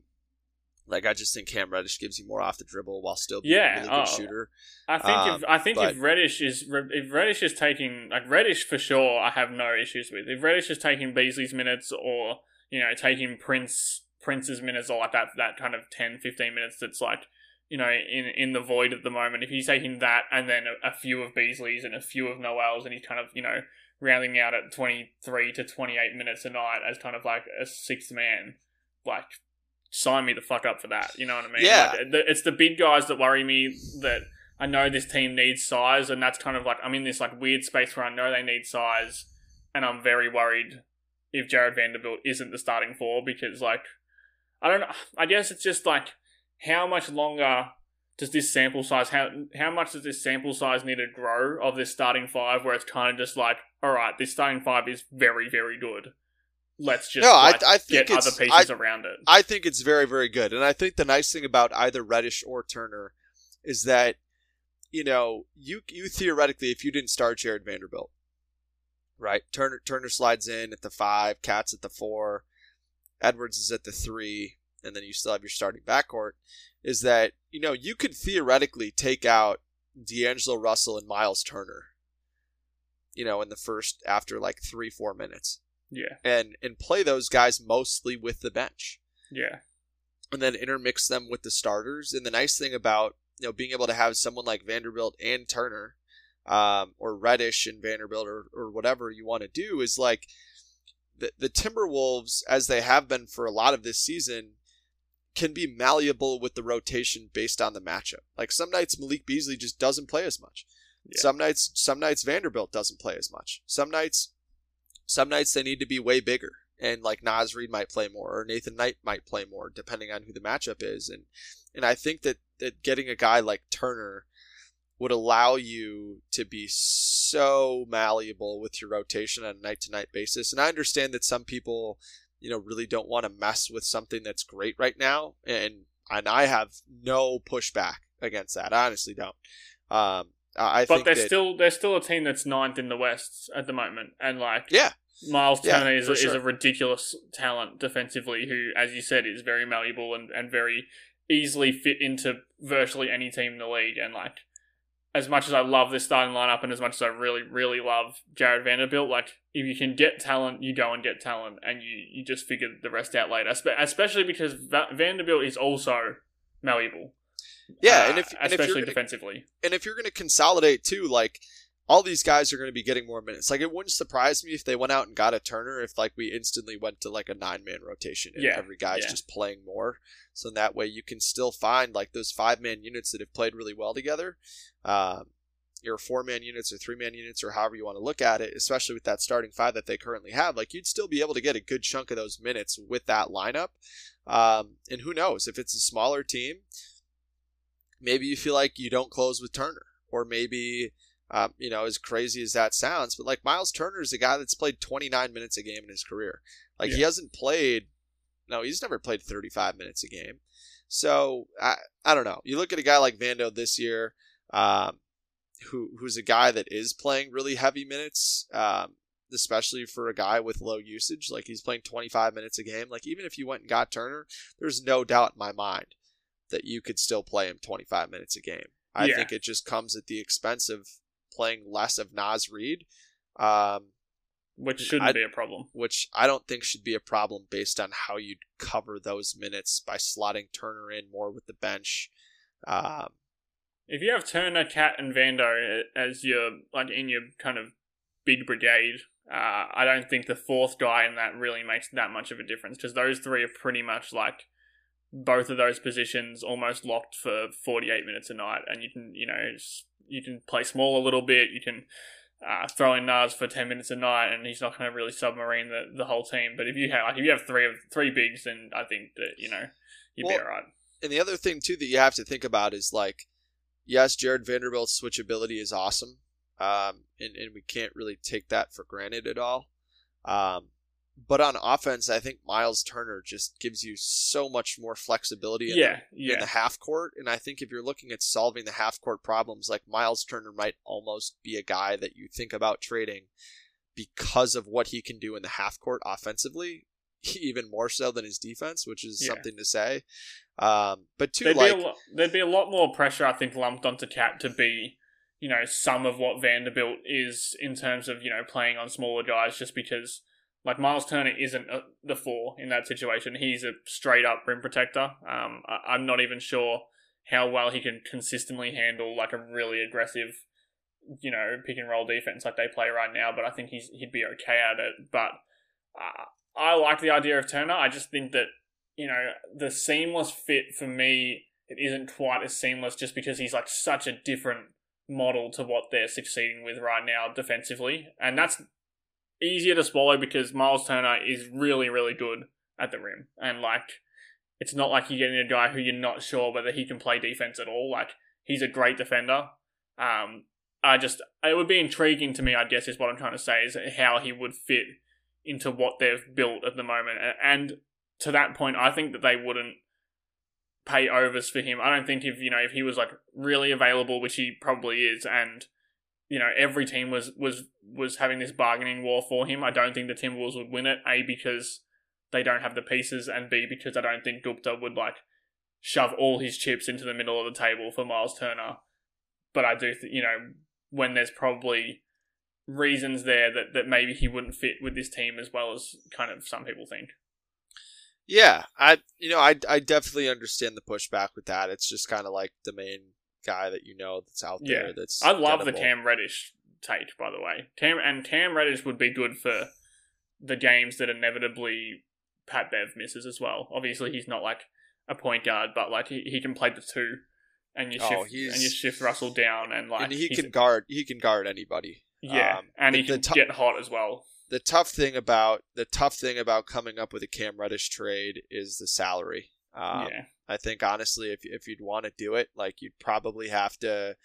like I just think Cam Reddish gives you more off the dribble while still being yeah, a really good oh, shooter. I think um, if I think but, if Reddish is if Reddish is taking like Reddish for sure, I have no issues with. If Reddish is taking Beasley's minutes or you know taking Prince Prince's minutes or like that that kind of 10, 15 minutes that's like you know, in in the void at the moment. If he's taking that and then a, a few of Beasley's and a few of Nowell's, and he's kind of you know rounding out at twenty three to twenty eight minutes a night as kind of like a sixth man, like sign me the fuck up for that. You know what I mean? Yeah. Like, it's the big guys that worry me. That I know this team needs size, and that's kind of like I'm in this like weird space where I know they need size, and I'm very worried if Jared Vanderbilt isn't the starting four because like I don't know. I guess it's just like how much longer does this sample size how how much does this sample size need to grow of this starting five where it's kind of just like all right this starting five is very very good let's just no, like, I, I think get other pieces I, around it i think it's very very good and i think the nice thing about either reddish or turner is that you know you you theoretically if you didn't start Jared vanderbilt right turner turner slides in at the five KAT's at the four edwards is at the three and then you still have your starting backcourt, is that, you know, you could theoretically take out D'Angelo Russell and Miles Turner, you know, in the first, after like three, four minutes. Yeah. And, and play those guys mostly with the bench. Yeah. And then intermix them with the starters. And the nice thing about, you know, being able to have someone like Vanderbilt and Turner, um, or Reddish and Vanderbilt or, or whatever you want to do is like, the, the Timberwolves, as they have been for a lot of this season, can be malleable with the rotation based on the matchup. Like some nights Malik Beasley just doesn't play as much. Yeah. Some nights some nights Vanderbilt doesn't play as much. Some nights some nights they need to be way bigger. And like Naz Reid might play more or Nathan Knight might play more, depending on who the matchup is. And and I think that, that getting a guy like Turner would allow you to be so malleable with your rotation on a night to night basis. And I understand that some people you know, really don't want to mess with something that's great right now. And, and I have no pushback against that. I honestly don't. Um, I but they're that, still they're still a team that's ninth in the West at the moment, and like yeah, Miles Turner yeah, is, sure. is a ridiculous talent defensively, who, as you said, is very malleable and, and very easily fit into virtually any team in the league. And like, as much as I love this starting lineup and as much as I really, really love Jared Vanderbilt, like if you can get talent, you go and get talent, and you, you just figure the rest out later. Especially because Va- Vanderbilt is also malleable. Yeah, uh, and if and especially if gonna, defensively, and if you're going to consolidate too, like all these guys are going to be getting more minutes. Like it wouldn't surprise me if they went out and got a Turner if like we instantly went to like a nine man rotation and Yeah, every guy's yeah. just playing more. So in that way you can still find like those five man units that have played really well together. Um, your four man units or three man units or however you want to look at it, especially with that starting five that they currently have, like you'd still be able to get a good chunk of those minutes with that lineup. Um, and who knows if it's a smaller team, maybe you feel like you don't close with Turner, or maybe um, you know, as crazy as that sounds, but like Miles Turner is a guy that's played 29 minutes a game in his career. Like he hasn't played, no, he's never played 35 minutes a game. So I, I don't know. You look at a guy like Vando this year, um, who who's a guy that is playing really heavy minutes, um, especially for a guy with low usage. Like he's playing 25 minutes a game. Like even if you went and got Turner, there's no doubt in my mind that you could still play him 25 minutes a game. I Yeah. think it just comes at the expense of playing less of Naz Reid, um, which shouldn't I- be a problem. which I don't think should be a problem based on how you'd cover those minutes by slotting Turner in more with the bench. Um, If you have Turner, KAT, and Vando as your like in your kind of big brigade, uh, I don't think the fourth guy in that really makes that much of a difference because those three are pretty much like both of those positions almost locked for 48 minutes a night, and you can you know you can play small a little bit, you can. Uh, throw in Naz for ten minutes a night, and he's not going to really submarine the, the whole team. But if you have like if you have three of three bigs, then I think that you know you'd be alright. and the other thing too that you have to think about is like, yes, Jared Vanderbilt's switchability is awesome, um, and and we can't really take that for granted at all. Um, but on offense, I think Miles Turner just gives you so much more flexibility. In Yeah, the, yeah. in the half court, and I think if you're looking at solving the half court problems, like Miles Turner might almost be a guy that you think about trading because of what he can do in the half court offensively, even more so than his defense, which is Yeah. something to say. Um, but two, There'd like, be a lot, there'd be a lot more pressure, I think, lumped onto KAT to be, you know, some of what Vanderbilt is in terms of you know playing on smaller guys, just because like Miles Turner isn't a, the four in that situation. He's a straight up rim protector. Um, I, I'm not even sure how well he can consistently handle like a really aggressive, you know, pick and roll defense like they play right now. But I think he's he'd be okay at it. But uh, I like the idea of Turner. I just think that you know, the seamless fit for me, it isn't quite as seamless just because he's like such a different model to what they're succeeding with right now defensively. And that's easier to swallow because Miles Turner is really, really good at the rim. And like, it's not like you're getting a guy who you're not sure whether he can play defense at all. Like, he's a great defender. Um, I just, it would be intriguing to me, I guess, is what I'm trying to say, is how he would fit into what they've built at the moment. And to that point, I think that they wouldn't pay overs for him. I don't think if you know if he was like really available, which he probably is, and you know every team was was was having this bargaining war for him. I don't think the Timberwolves would win it. A because they don't have the pieces, and B because I don't think Gupta would like shove all his chips into the middle of the table for Miles Turner. But I do, th- you know, when there's probably reasons there that, that maybe he wouldn't fit with this team as well as kind of some people think. yeah, I, you know, I, I definitely understand the pushback with that. It's just kind of like the main guy that you know that's out there. Yeah. That's I love the gettable. Cam Reddish take, by the way. Cam and Cam Reddish would be good for the games that inevitably Pat Bev misses as well. Obviously, he's not like a point guard, but like he, he can play the two, and you Oh, shift he's- and you shift Russell down, and like and he can guard. He can guard anybody. yeah, um, and the- he can to- get hot as well. the tough thing about the tough thing about coming up with a Cam Reddish trade is the salary. Um, yeah, I think honestly, if if you'd want to do it, like you'd probably have to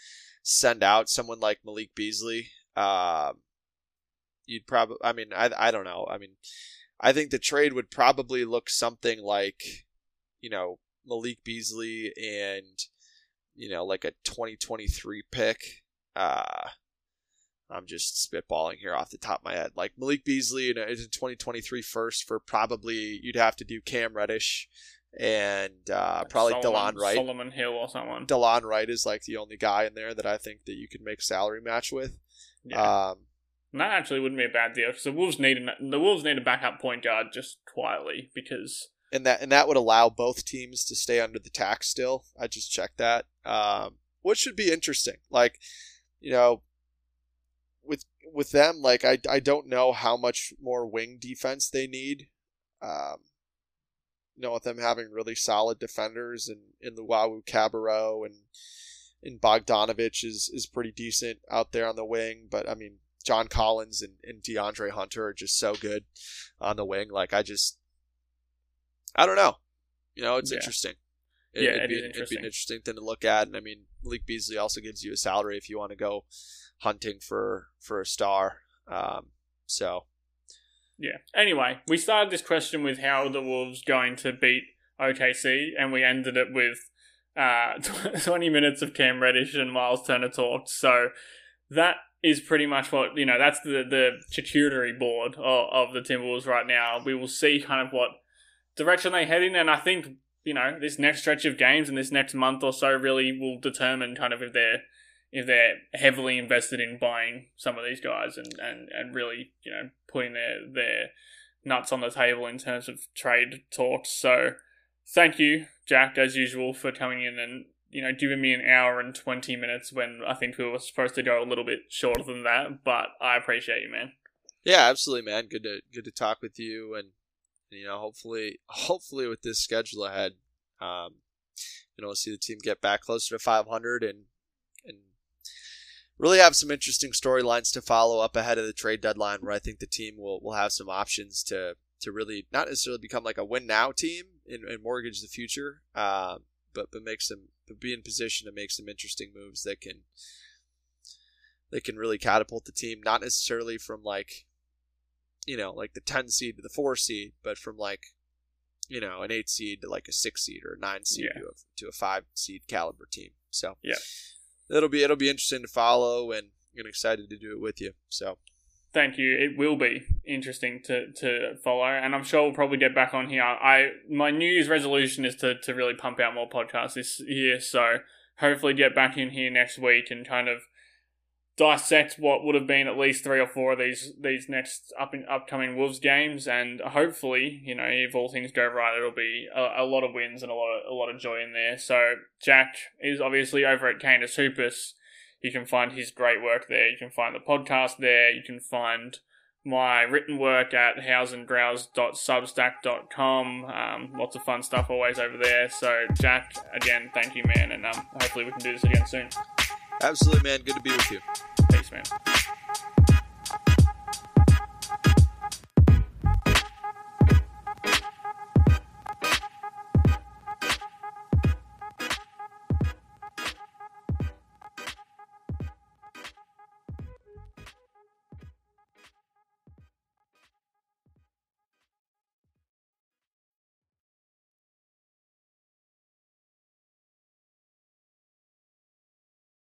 send out someone like Malik Beasley. Um, you'd probably, I mean, I I don't know. I mean, I think the trade would probably look something like, you know, Malik Beasley and you know, like a 2023 pick. Uh, I'm just spitballing here off the top of my head. Like Malik Beasley in a, in a 2023 first for probably you'd have to do Cam Reddish and uh, probably Solomon, Delon Wright. Solomon Hill or someone. Delon Wright is like the only guy in there that I think that you could make salary match with. yeah. Um, that actually wouldn't be a bad deal because the Wolves need an, the Wolves need a backup point guard just quietly because and that and that would allow both teams to stay under the tax still. I just checked that, um, which should be interesting. Like, you know, with with them, like I I don't know how much more wing defense they need. Um, you know, with them having really solid defenders and in Luau Cabarro and and Bogdanovich is is pretty decent out there on the wing, but I mean John Collins and, and DeAndre Hunter are just so good on the wing. Like I just I don't know. You know, it's Yeah. interesting. Yeah, it'd it be, is It'd be an interesting thing to look at. And I mean, Malik Beasley also gives you a salary if you want to go hunting for for a star. Um, so Yeah. Anyway, we started this question with how are the Wolves going to beat OKC, and we ended it with uh, 20 minutes of Cam Reddish and Miles Turner talk. So that is pretty much what, you know, that's the, the charcuterie board of, of the Timberwolves right now. We will see kind of what direction they head in, and I think, you know, this next stretch of games and this next month or so really will determine kind of if they're if they're heavily invested in buying some of these guys and, and, and really, you know, putting their their nuts on the table in terms of trade talks. So thank you, Jack, as usual, for coming in and, you know, giving me an hour and twenty minutes when I think we were supposed to go a little bit shorter than that, but I appreciate you, man. yeah, absolutely, man. Good to good to talk with you, and you know, hopefully, hopefully with this schedule ahead, um, you know, we'll see the team get back closer to 500 and and really have some interesting storylines to follow up ahead of the trade deadline, where I think the team will will have some options to to really not necessarily become like a win now team and, and mortgage the future, uh, but but make some but be in position to make some interesting moves that can that can really catapult the team, not necessarily from like you know like the ten seed to the four seed, but from like you know an eight seed to like a six seed or a nine seed Yeah. to a to a five seed caliber team. So Yeah. It'll be it'll be interesting to follow and I'm excited to do it with you. So Thank you. It will be interesting to, to follow, and I'm sure we'll probably get back on here. I my New Year's resolution is to, to really pump out more podcasts this year, so hopefully get back in here next week and kind of dissect what would have been at least three or four of these these next up in, upcoming Wolves games, and hopefully, you know, if all things go right, it'll be a, a lot of wins and a lot of a lot of joy in there. So Jack is obviously over at Canis Hoopus. You can find his great work there. You can find the podcast there. You can find my written work at houseandgrouse.substack.com. Um, lots of fun stuff always over there. So, Jack, again, thank you, man, and um, hopefully we can do this again soon. Absolutely, man. Good to be with you. Thanks, man.